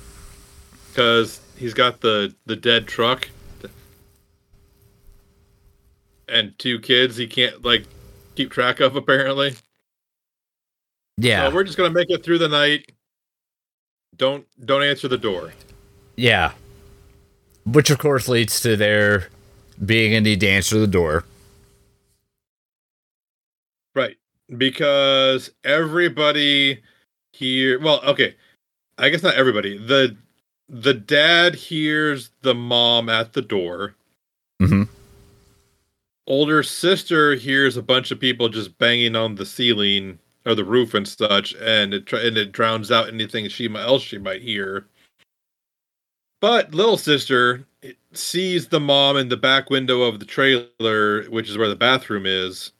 because he's got the the dead truck and two kids. He can't like keep track of apparently. Yeah, So we're just gonna make it through the night. Don't don't answer the door. yeah. Which of course leads to there being a need to answer the door. Right. Because everybody here well, okay. I guess not everybody. The the dad hears the mom at the door. Mm-hmm. Older sister hears a bunch of people just banging on the ceiling or the roof and such, and it and it drowns out anything she else she might hear. But little sister sees the mom in the back window of the trailer, which is where the bathroom is,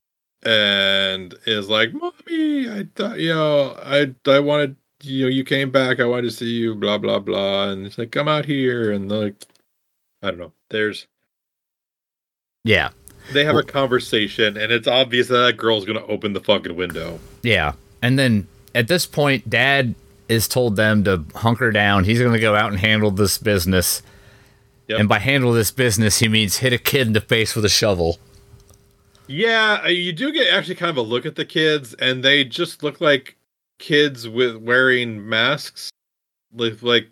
and is like, "Mommy, I thought you know, I I wanted you know, you came back. I wanted to see you. Blah blah blah." And it's like, "Come out here." And like, I don't know. There's Yeah, they have a conversation, and it's obvious that that girl's gonna open the fucking window. yeah. And then at this point, Dad is told them to hunker down. He's going to go out and handle this business. Yep. And by handle this business, he means hit a kid in the face with a shovel. Yeah, uh, you do get actually kind of a look at the kids, and they just look like kids with wearing masks, with like,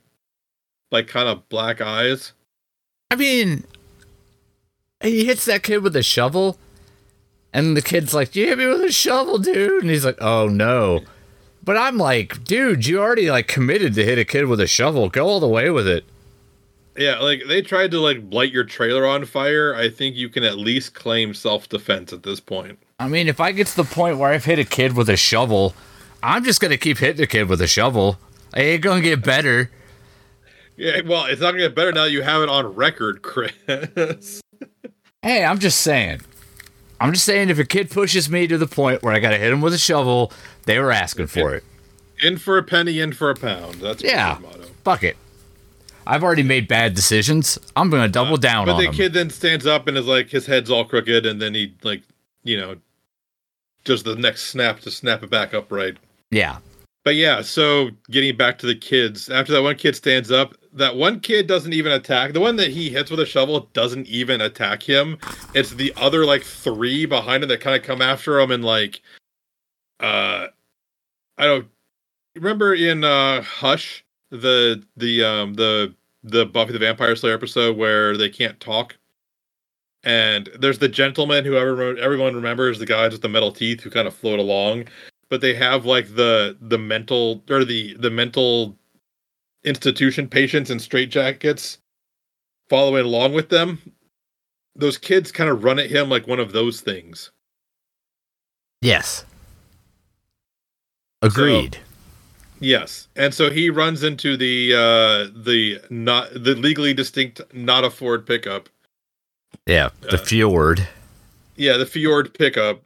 like kind of black eyes. I mean, he hits that kid with a shovel, and the kid's like, "You hit me with a shovel, dude," and he's like, "Oh no." But I'm like, dude, you already like committed to hit a kid with a shovel. Go all the way with it. Yeah, like they tried to like light your trailer on fire. I think you can at least claim self defense at this point. I mean, if I get to the point where I've hit a kid with a shovel, I'm just gonna keep hitting a kid with a shovel. I ain't gonna get better. Yeah, well, it's not gonna get better now. that You have it on record, Chris. [LAUGHS] Hey, I'm just saying. I'm just saying if a kid pushes me to the point where I gotta hit him with a shovel, they were asking for it. in for a penny, in for a pound. That's Yeah. Motto. Fuck it. I've already made bad decisions. I'm gonna double down on it. But the kid then stands up and is like, his head's all crooked, and then he like, you know, does the next snap to snap it back upright. yeah. But yeah, so getting back to the kids, after that one kid stands up, that one kid doesn't even attack. The one that he hits with a shovel doesn't even attack him. It's the other like three behind him that kind of come after him and like, uh, I don't remember in uh Hush the the um the the Buffy the Vampire Slayer episode where they can't talk. And there's the gentleman who everyone everyone remembers, the guys with the metal teeth who kind of float along but they have like the the mental or the the mental institution patients in straitjackets following along with them those kids kind of run at him like one of those things Yes. Agreed. yes and so he runs into the uh the not the legally distinct not a ford pickup yeah. The uh, fjord. yeah the fjord pickup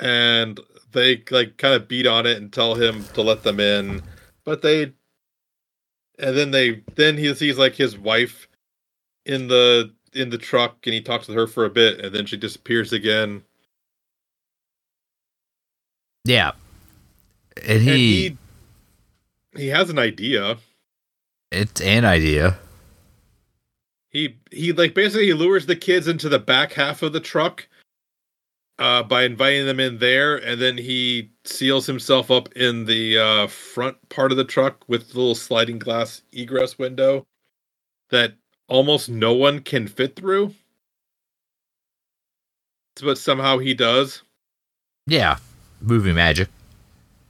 and they like kind of beat on it and tell him to let them in but they and then they then he sees like his wife in the in the truck and he talks with her for a bit and then she disappears again Yeah. And and he, he he has an idea It's an idea. He he like basically he lures the kids into the back half of the truck uh by inviting them in there and then he seals himself up in the uh front part of the truck with the little sliding glass egress window that almost no one can fit through. But somehow he does. Yeah, movie magic.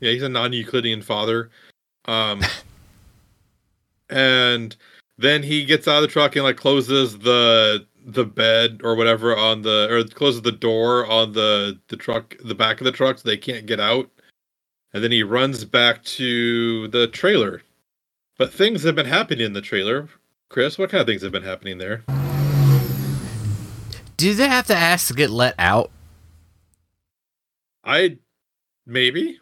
Yeah, he's a non-Euclidean father. Um [LAUGHS] and then he gets out of the truck and like closes the the bed or whatever on the or closes the door on the the truck the back of the truck so they can't get out. And then he runs back to the trailer. But things have been happening in the trailer. Chris, what kind of things have been happening there? Do they have to ask to get let out? I maybe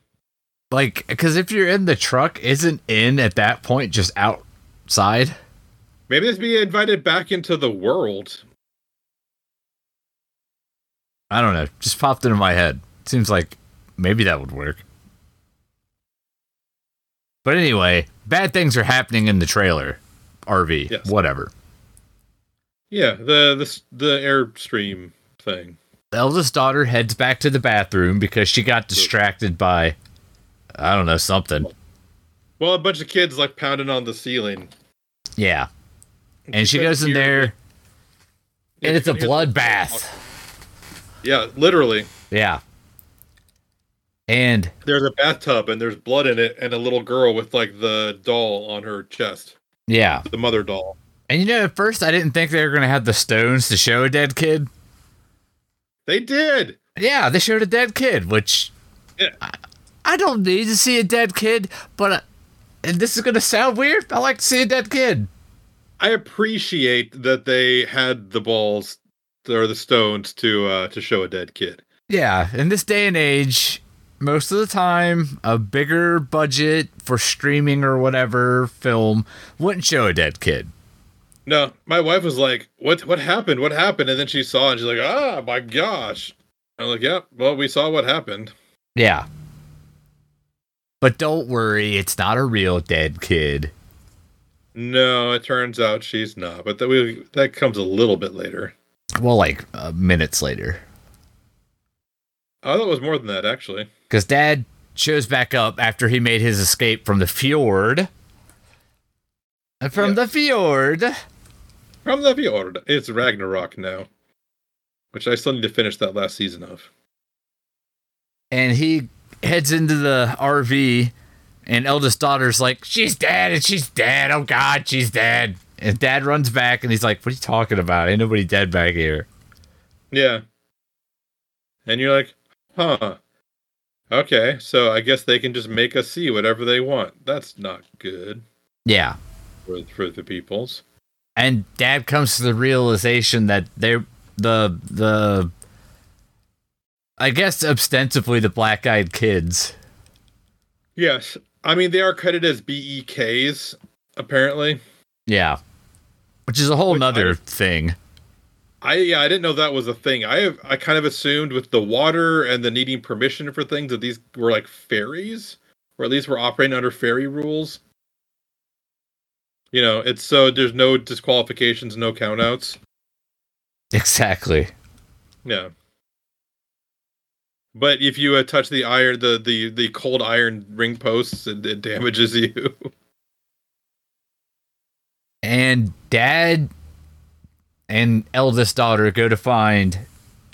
Like, because if you're in the truck, isn't in at that point just outside? maybe this be invited back into the world. I don't know. Just popped into my head. Seems like maybe that would work. But anyway, bad things are happening in the trailer. RV. Yes. Whatever. Yeah, the the the airstream thing. The eldest daughter heads back to the bathroom because she got distracted by, I don't know, something. Well, a bunch of kids like pounding on the ceiling. Yeah. And she goes in there, and it's a bloodbath. Yeah, literally. Yeah. And There's a bathtub and there's blood in it, and a little girl with like the doll on her chest, yeah. the mother doll. And you know, at first I didn't think they were going to have the stones to show a dead kid. They did. Yeah, they showed a dead kid, which Yeah. I, I don't need to see a dead kid, but uh, and this is going to sound weird. I like to see a dead kid. I appreciate that they had the balls or the stones to uh to show a dead kid. Yeah, in this day and age, most of the time, a bigger budget for streaming or whatever film wouldn't show a dead kid. No, my wife was like, "What? What happened? What happened?" And then she saw, and she's like, "Ah, my gosh!" I'm like, "Yep. well, we saw what happened." Yeah. But don't worry, it's not a real dead kid. No, it turns out she's not, but that we that comes a little bit later. Well, like uh, minutes later. Oh, that was more than that, actually. Because dad shows back up after he made his escape from the fjord. From Yeah. the fjord. From the Fjord, it's Ragnarok now, which I still need to finish that last season of. And he heads into the RV. And eldest daughter's like, she's dead and she's dead. Oh, God, she's dead. And dad runs back and he's like, what are you talking about? Ain't nobody dead back here. Yeah. And you're like, huh. Okay, so I guess they can just make us see whatever they want. That's not good Yeah. for, for the peoples. and dad comes to the realization that they're the the I guess ostensibly the black eyed kids. Yes. I mean, they are credited as BEKs, apparently. Yeah. Which is a whole Which nother thing. I yeah, I didn't know that was a thing. I have I kind of assumed with the water and the needing permission for things that these were like fairies, or at least were operating under fairy rules. You know, it's so there's no disqualifications, no countouts. [LAUGHS] Exactly. Yeah. But if you uh, touch the iron, the, the the cold iron ring posts, it, it damages [LAUGHS] you. And dad and eldest daughter go to find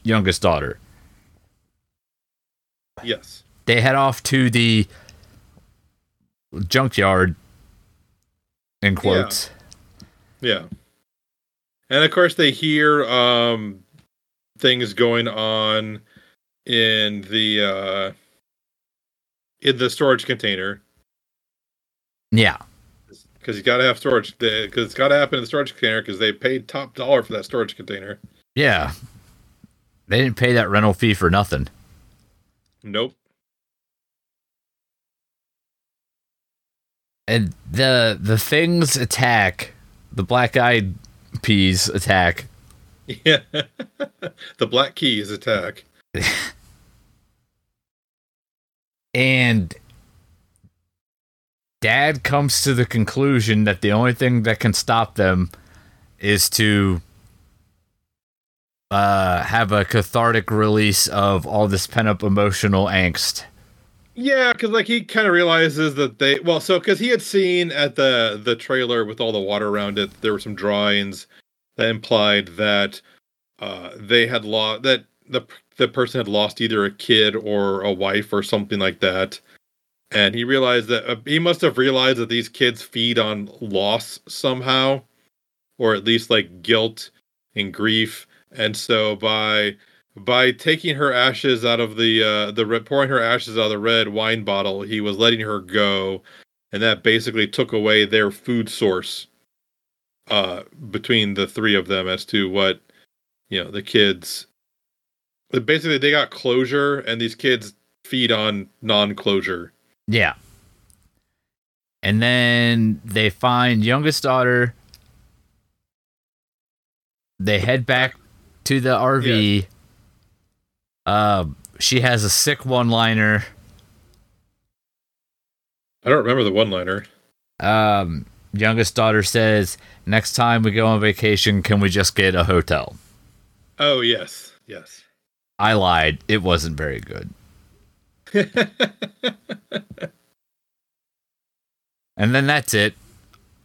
youngest daughter. yes. They head off to the junkyard in quotes. Yeah. And of course they hear um things going on in the uh in the storage container Yeah. Because you got to have storage because it's got to happen in the storage container because they paid top dollar for that storage container. Yeah. They didn't pay that rental fee for nothing. Nope. and the the things attack the black eyed peas attack Yeah. [LAUGHS] the Black Keys attack. [LAUGHS] and dad comes to the conclusion that the only thing that can stop them is to uh, have a cathartic release of all this pent up emotional angst. Yeah, because like he kind of realizes that they well, so because he had seen at the the trailer with all the water around it, there were some drawings that implied that uh, they had lost that the the person had lost either a kid or a wife or something like that, and he realized that uh, he must have realized that these kids feed on loss somehow, or at least like guilt and grief, and so by by taking her ashes out of the uh the pouring her ashes out of the red wine bottle he was letting her go and that basically took away their food source uh between the three of them as to what you know the kids basically they got closure and these kids feed on non-closure Yeah. And then they find youngest daughter. They head back to the RV. Uh, she has a sick one-liner. i don't remember the one-liner Um, youngest daughter says, "Next time we go on vacation, can we just get a hotel?" oh yes yes I lied. It wasn't very good. [LAUGHS] And then that's it.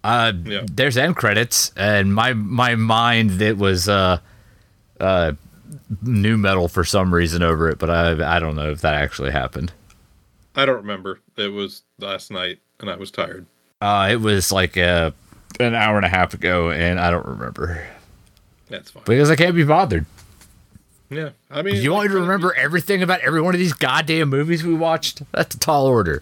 Uh, Yeah. there's end credits, and my my mind it was uh, uh, nu metal for some reason over it, but I I don't know if that actually happened. i don't remember it was last night and i was tired Uh, it was like uh, an hour and a half ago, and I don't remember that's fine because I can't be bothered. Yeah i mean You want me to remember everything about every one of these goddamn movies we watched? That's a tall order.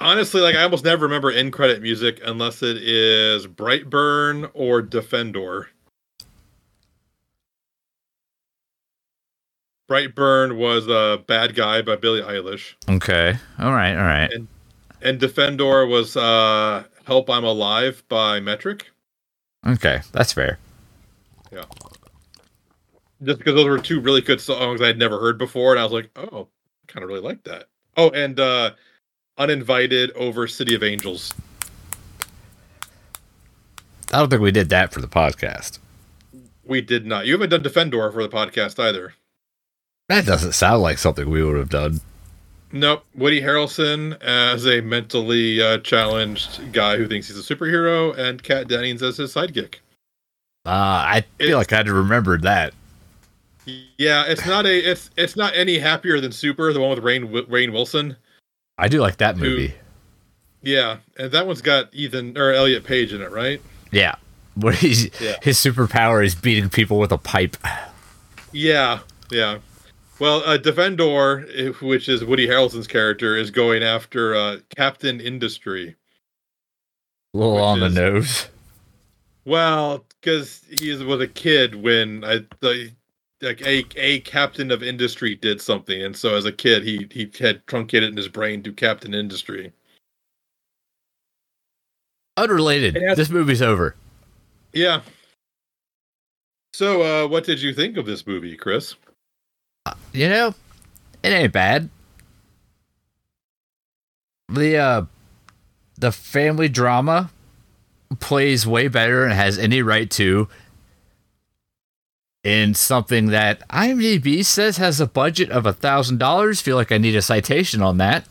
Honestly, like I almost never remember end credit music unless it is Brightburn or Defendor. Brightburn was a bad guy by Billie Eilish, Okay. All right. All right. and Defendor was uh, "Help I'm Alive" by Metric. Okay. That's fair. Just because those were two really good songs I had never heard before, and I was like, "Oh, I kind of really like that." Oh, and uh, "Uninvited" over "City of Angels." I don't think we did that for the podcast. We did not. You haven't done Defendor for the podcast either. That doesn't sound like something we would have done. Nope. Woody Harrelson as a mentally uh, challenged guy who thinks he's a superhero, and Kat Dennings as his sidekick. Uh, I feel It's- like I'd remembered that. Yeah, it's not a it's it's not any happier than Super, the one with Rainn Rainn Wilson. I do like that Who- movie. Yeah, and that one's got Ethan or Elliot Page in it, right? Yeah. [LAUGHS] What he's Yeah. his superpower is beating people with a pipe. Yeah, yeah. Well, uh, Defendor, eh, which is Woody Harrelson's character, is going after uh, Captain Industry. A little on the nose. Well, because he was a kid when I the like a a captain of industry did something, and so as a kid he he had truncated in his brain to Captain Industry. Unrelated. This movie's over. Yeah. So, uh, what did you think of this movie, Chris? You know, it ain't bad. The uh the family drama plays way better and has any right to in something that IMDb says has a budget of a thousand dollars. Feel like I need a citation on that.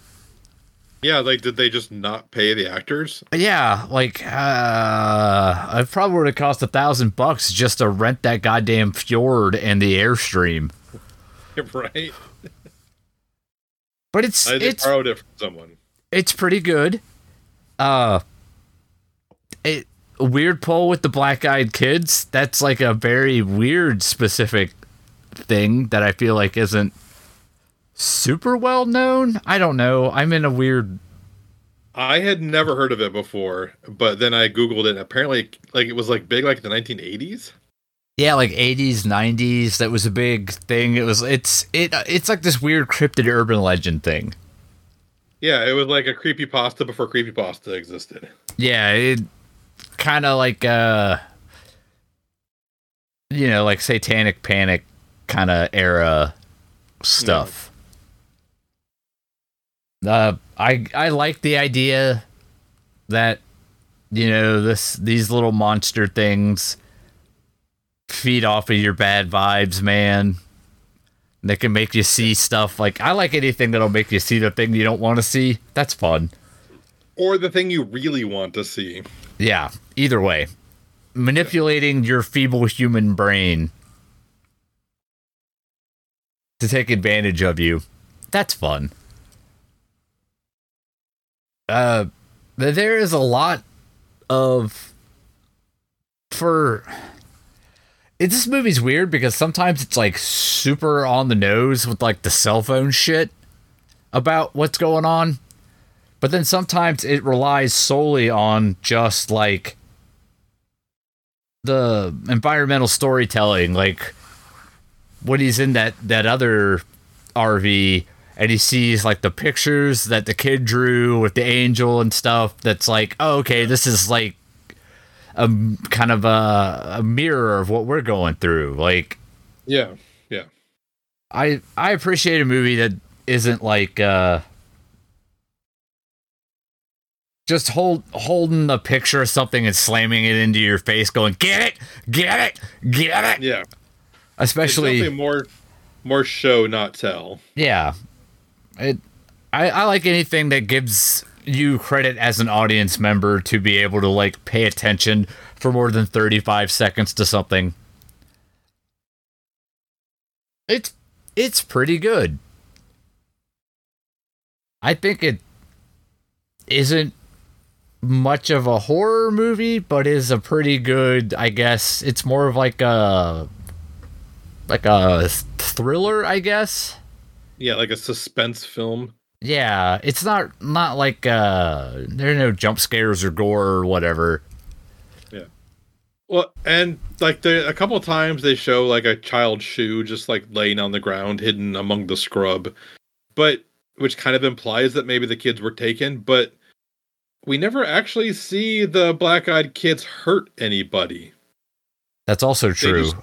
Yeah, like did they just not pay the actors? Yeah, like uh it probably would have cost a thousand bucks just to rent that goddamn fjord and the airstream. [LAUGHS] right? But it's I it's borrowed it from someone. it's pretty good. Uh, it weird pull with the black-eyed kids. That's like a very weird specific thing that I feel like isn't super well known. I don't know. I'm in a weird. I had never heard of it before, but then I googled it. And apparently, like it was like big, like the 1980s. Yeah, like 80s, 90s. That was a big thing. It was. It's it. It's like this weird cryptid urban legend thing. Yeah, it was like a creepy pasta before creepy pasta existed. Yeah, it kind of like uh you know, like satanic panic kind of era stuff. Uh I I like the idea that you know this these little monster things feed off of your bad vibes, man. They can make you see stuff like I like anything that'll make you see the thing you don't want to see. That's fun. Or the thing you really want to see. Yeah, either way. Manipulating your feeble human brain to take advantage of you. That's fun. Uh there is a lot of for it, this movie's weird because sometimes it's like super on the nose with like the cell phone shit about what's going on. But then sometimes it relies solely on just like the environmental storytelling. Like when he's in that, that other RV and he sees like the pictures that the kid drew with the angel and stuff, that's like, oh, okay, this is like a kind of a, a mirror of what we're going through. Like, Yeah. Yeah. I I appreciate a movie that isn't like uh just hold holding a picture of something and slamming it into your face, going get it, get it, get it. Yeah. Especially more more show, not tell. yeah, it. I I like anything that gives you credit as an audience member to be able to like pay attention for more than thirty five seconds to something. It's it's pretty good. I think it isn't much of a horror movie, but is a pretty good. I guess it's more of like a like a thriller. I guess. Yeah, like a suspense film. Yeah, it's not not like uh there are no jump scares or gore or whatever. Yeah. Well, and like the a couple of times they show like a child's shoe just like laying on the ground, hidden among the scrub, but which kind of implies that maybe the kids were taken, but we never actually see the black-eyed kids hurt anybody. That's also true. just-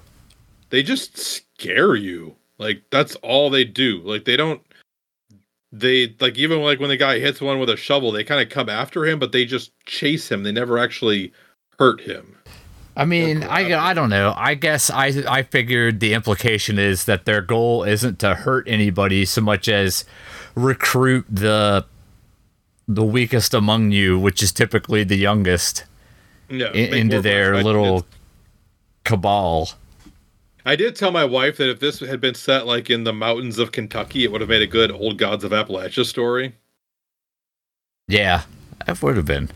They just scare you. Like that's all they do. Like they don't they like even like when the guy hits one with a shovel, they kind of come after him, but they just chase him. They never actually hurt him. I mean, I, I don't know. I guess I I figured the implication is that their goal isn't to hurt anybody so much as recruit the the weakest among you, which is typically the youngest, in, into their little cabal. I did tell my wife that if this had been set like in the mountains of Kentucky, it would have made a good old gods of Appalachia story. Yeah, that would have been.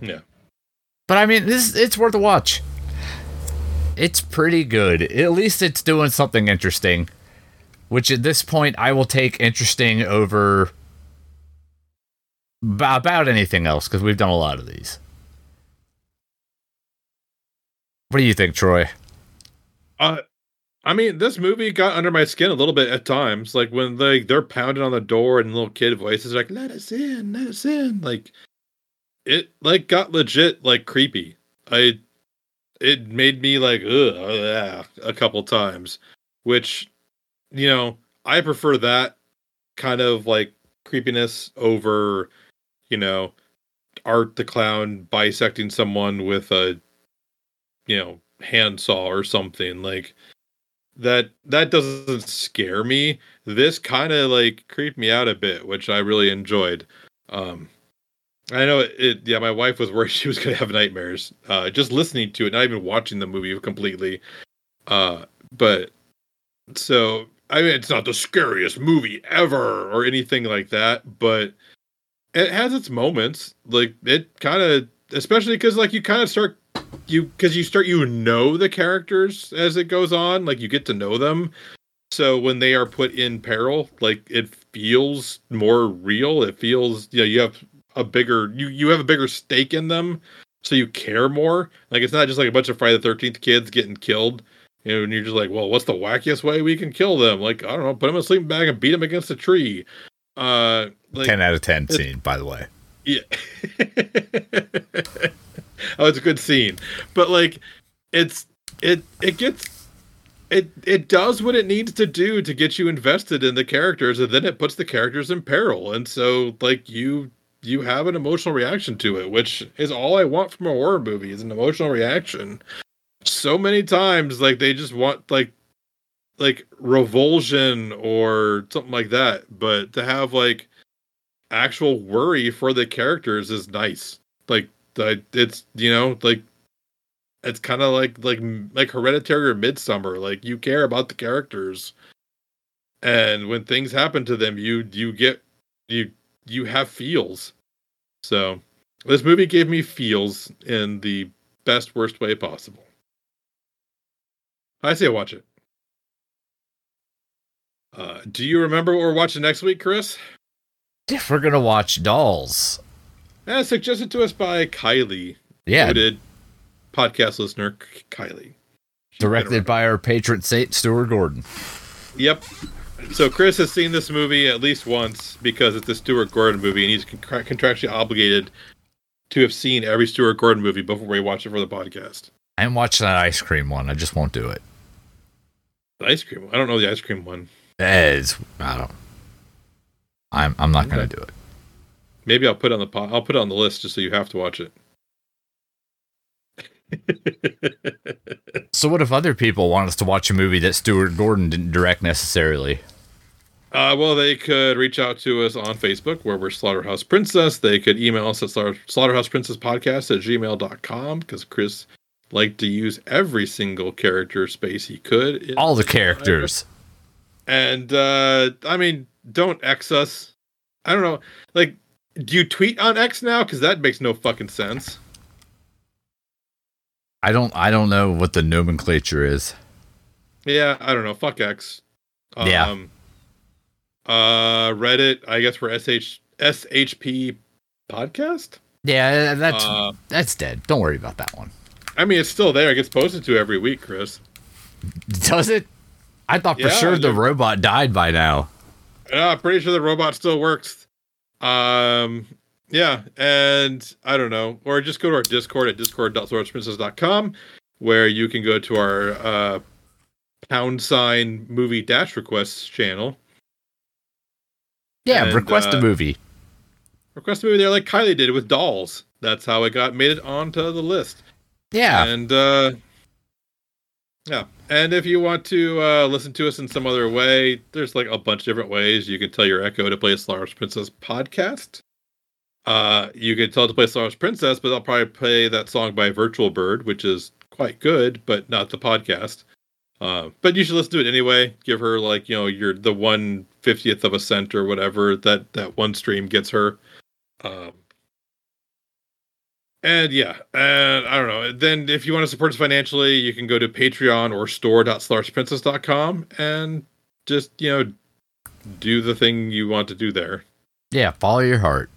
Yeah. But I mean, this it's worth a watch. It's pretty good. At least it's doing something interesting. Which at this point I will take interesting over about anything else because we've done a lot of these. What do you think, Troy? Uh I mean, this movie got under my skin a little bit at times. Like when they they're pounding on the door and little kid voices like, "Let us in, let us in." Like it like got legit like creepy. I it made me like ugh yeah, a couple times, which you know I prefer that kind of like creepiness over you know Art the clown bisecting someone with a you know handsaw or something like that that doesn't scare me. This kind of like creeped me out a bit which i really enjoyed. Um i know it, it yeah my wife was [LAUGHS] worried she was gonna have nightmares uh just listening to it not even watching the movie completely. Uh but so i mean it's not the scariest movie ever or anything like that but it has its moments like it kind of especially because like you kind of start you because you start you know the characters as it goes on like you get to know them. So when they are put in peril like it feels more real. It feels you know you have a bigger you you have a bigger stake in them so you care more. Like it's not just like a bunch of friday the 13th kids getting killed you know and you're just like well what's the wackiest way we can kill them? Like i don't know put them in a sleeping bag and beat them against a tree uh like 10 out of 10 scene, by the way. yeah. [LAUGHS] oh, it's a good scene. But like it's it it gets it it does what it needs to do to get you invested in the characters and then it puts the characters in peril. And so like you you have an emotional reaction to it, which is all I want from a horror movie is an emotional reaction. So many times, like they just want like like revulsion or something like that, but to have like actual worry for the characters is nice. Like it's you know like it's kind of like like like hereditary or Midsommar like you care about the characters. And when things happen to them you you get you you have feels. So this movie gave me feels in the best worst way possible. I say watch it uh, do you remember what we're watching next week chris If we're gonna watch Dolls, uh, suggested to us by kylie yeah, noted podcast listener kylie She's directed by our patron saint Stuart Gordon. Yep. So Chris has seen this movie at least once because it's a Stuart Gordon movie, and he's contra- contractually obligated to have seen every Stuart Gordon movie before we watch it for the podcast. I'm watching that ice cream one. I just won't do it. The ice cream. I don't know the ice cream one. It's I don't. I'm I'm not gonna do it. Maybe I'll put it on the po- I'll put it on the list just so you have to watch it. [LAUGHS] So what if other people want us to watch a movie that Stuart Gordon didn't direct necessarily? Uh, well, they could reach out to us on Facebook where we're Slaughterhouse Princess. They could email us at slaughter- slaughterhouseprincesspodcast at gmail.com because Chris liked to use every single character space he could. All the characters. And uh I mean, don't X us. I don't know. Like, do you tweet on X now? Because that makes no fucking sense. I don't I don't know what the nomenclature is. Yeah, I don't know. Fuck X. Yeah. Um, uh, Reddit. I guess for sh shp podcast. Yeah, that's Uh, that's dead. Don't worry about that one. I mean, it's still there. It gets posted to every week, Chris. Does it? I thought for Yeah, sure the robot died by now. Yeah, I'm pretty sure the robot still works. Um, yeah, and I don't know, or just go to our Discord at discord.swordsprincess.com, where you can go to our uh, pound sign movie dash requests channel. Yeah, And, request a uh, movie. Request a movie there, like Kylie did with Dolls. That's how it got made it onto the list. Yeah, And uh yeah. And if you want to uh listen to us in some other way, there's like a bunch of different ways. You can tell your Echo to play Wars Princess podcast. Uh you can tell it to play Wars Princess, but they'll probably play that song by Virtual Bird, which is quite good, but not the podcast. Uh, but you should listen to it anyway. Give her like you know your the one fiftieth of a cent or whatever that that one stream gets her. Um, and yeah, and I don't know. Then if you want to support us financially, you can go to Patreon or store.slarchprincess.com and just, you know, do the thing you want to do there. yeah. Follow your heart.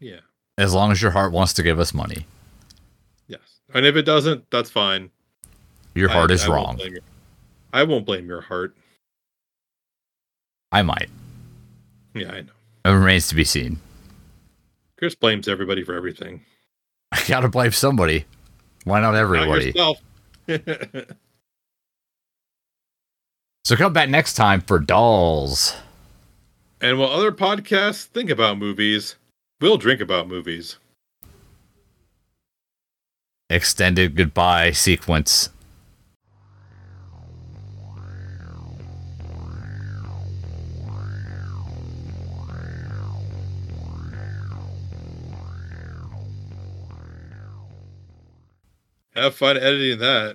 Yeah. As long as your heart wants to give us money, Yes. And if it doesn't, that's fine. your heart I- is I won't wrong. your- I won't blame your heart. I might. Yeah, I know. It remains to be seen. Chris blames everybody for everything. I gotta blame somebody. Why not Not everybody? yourself. [LAUGHS] So come back next time for dolls. and while other podcasts think about movies, we'll drink about movies. Extended goodbye sequence. Have fun editing that.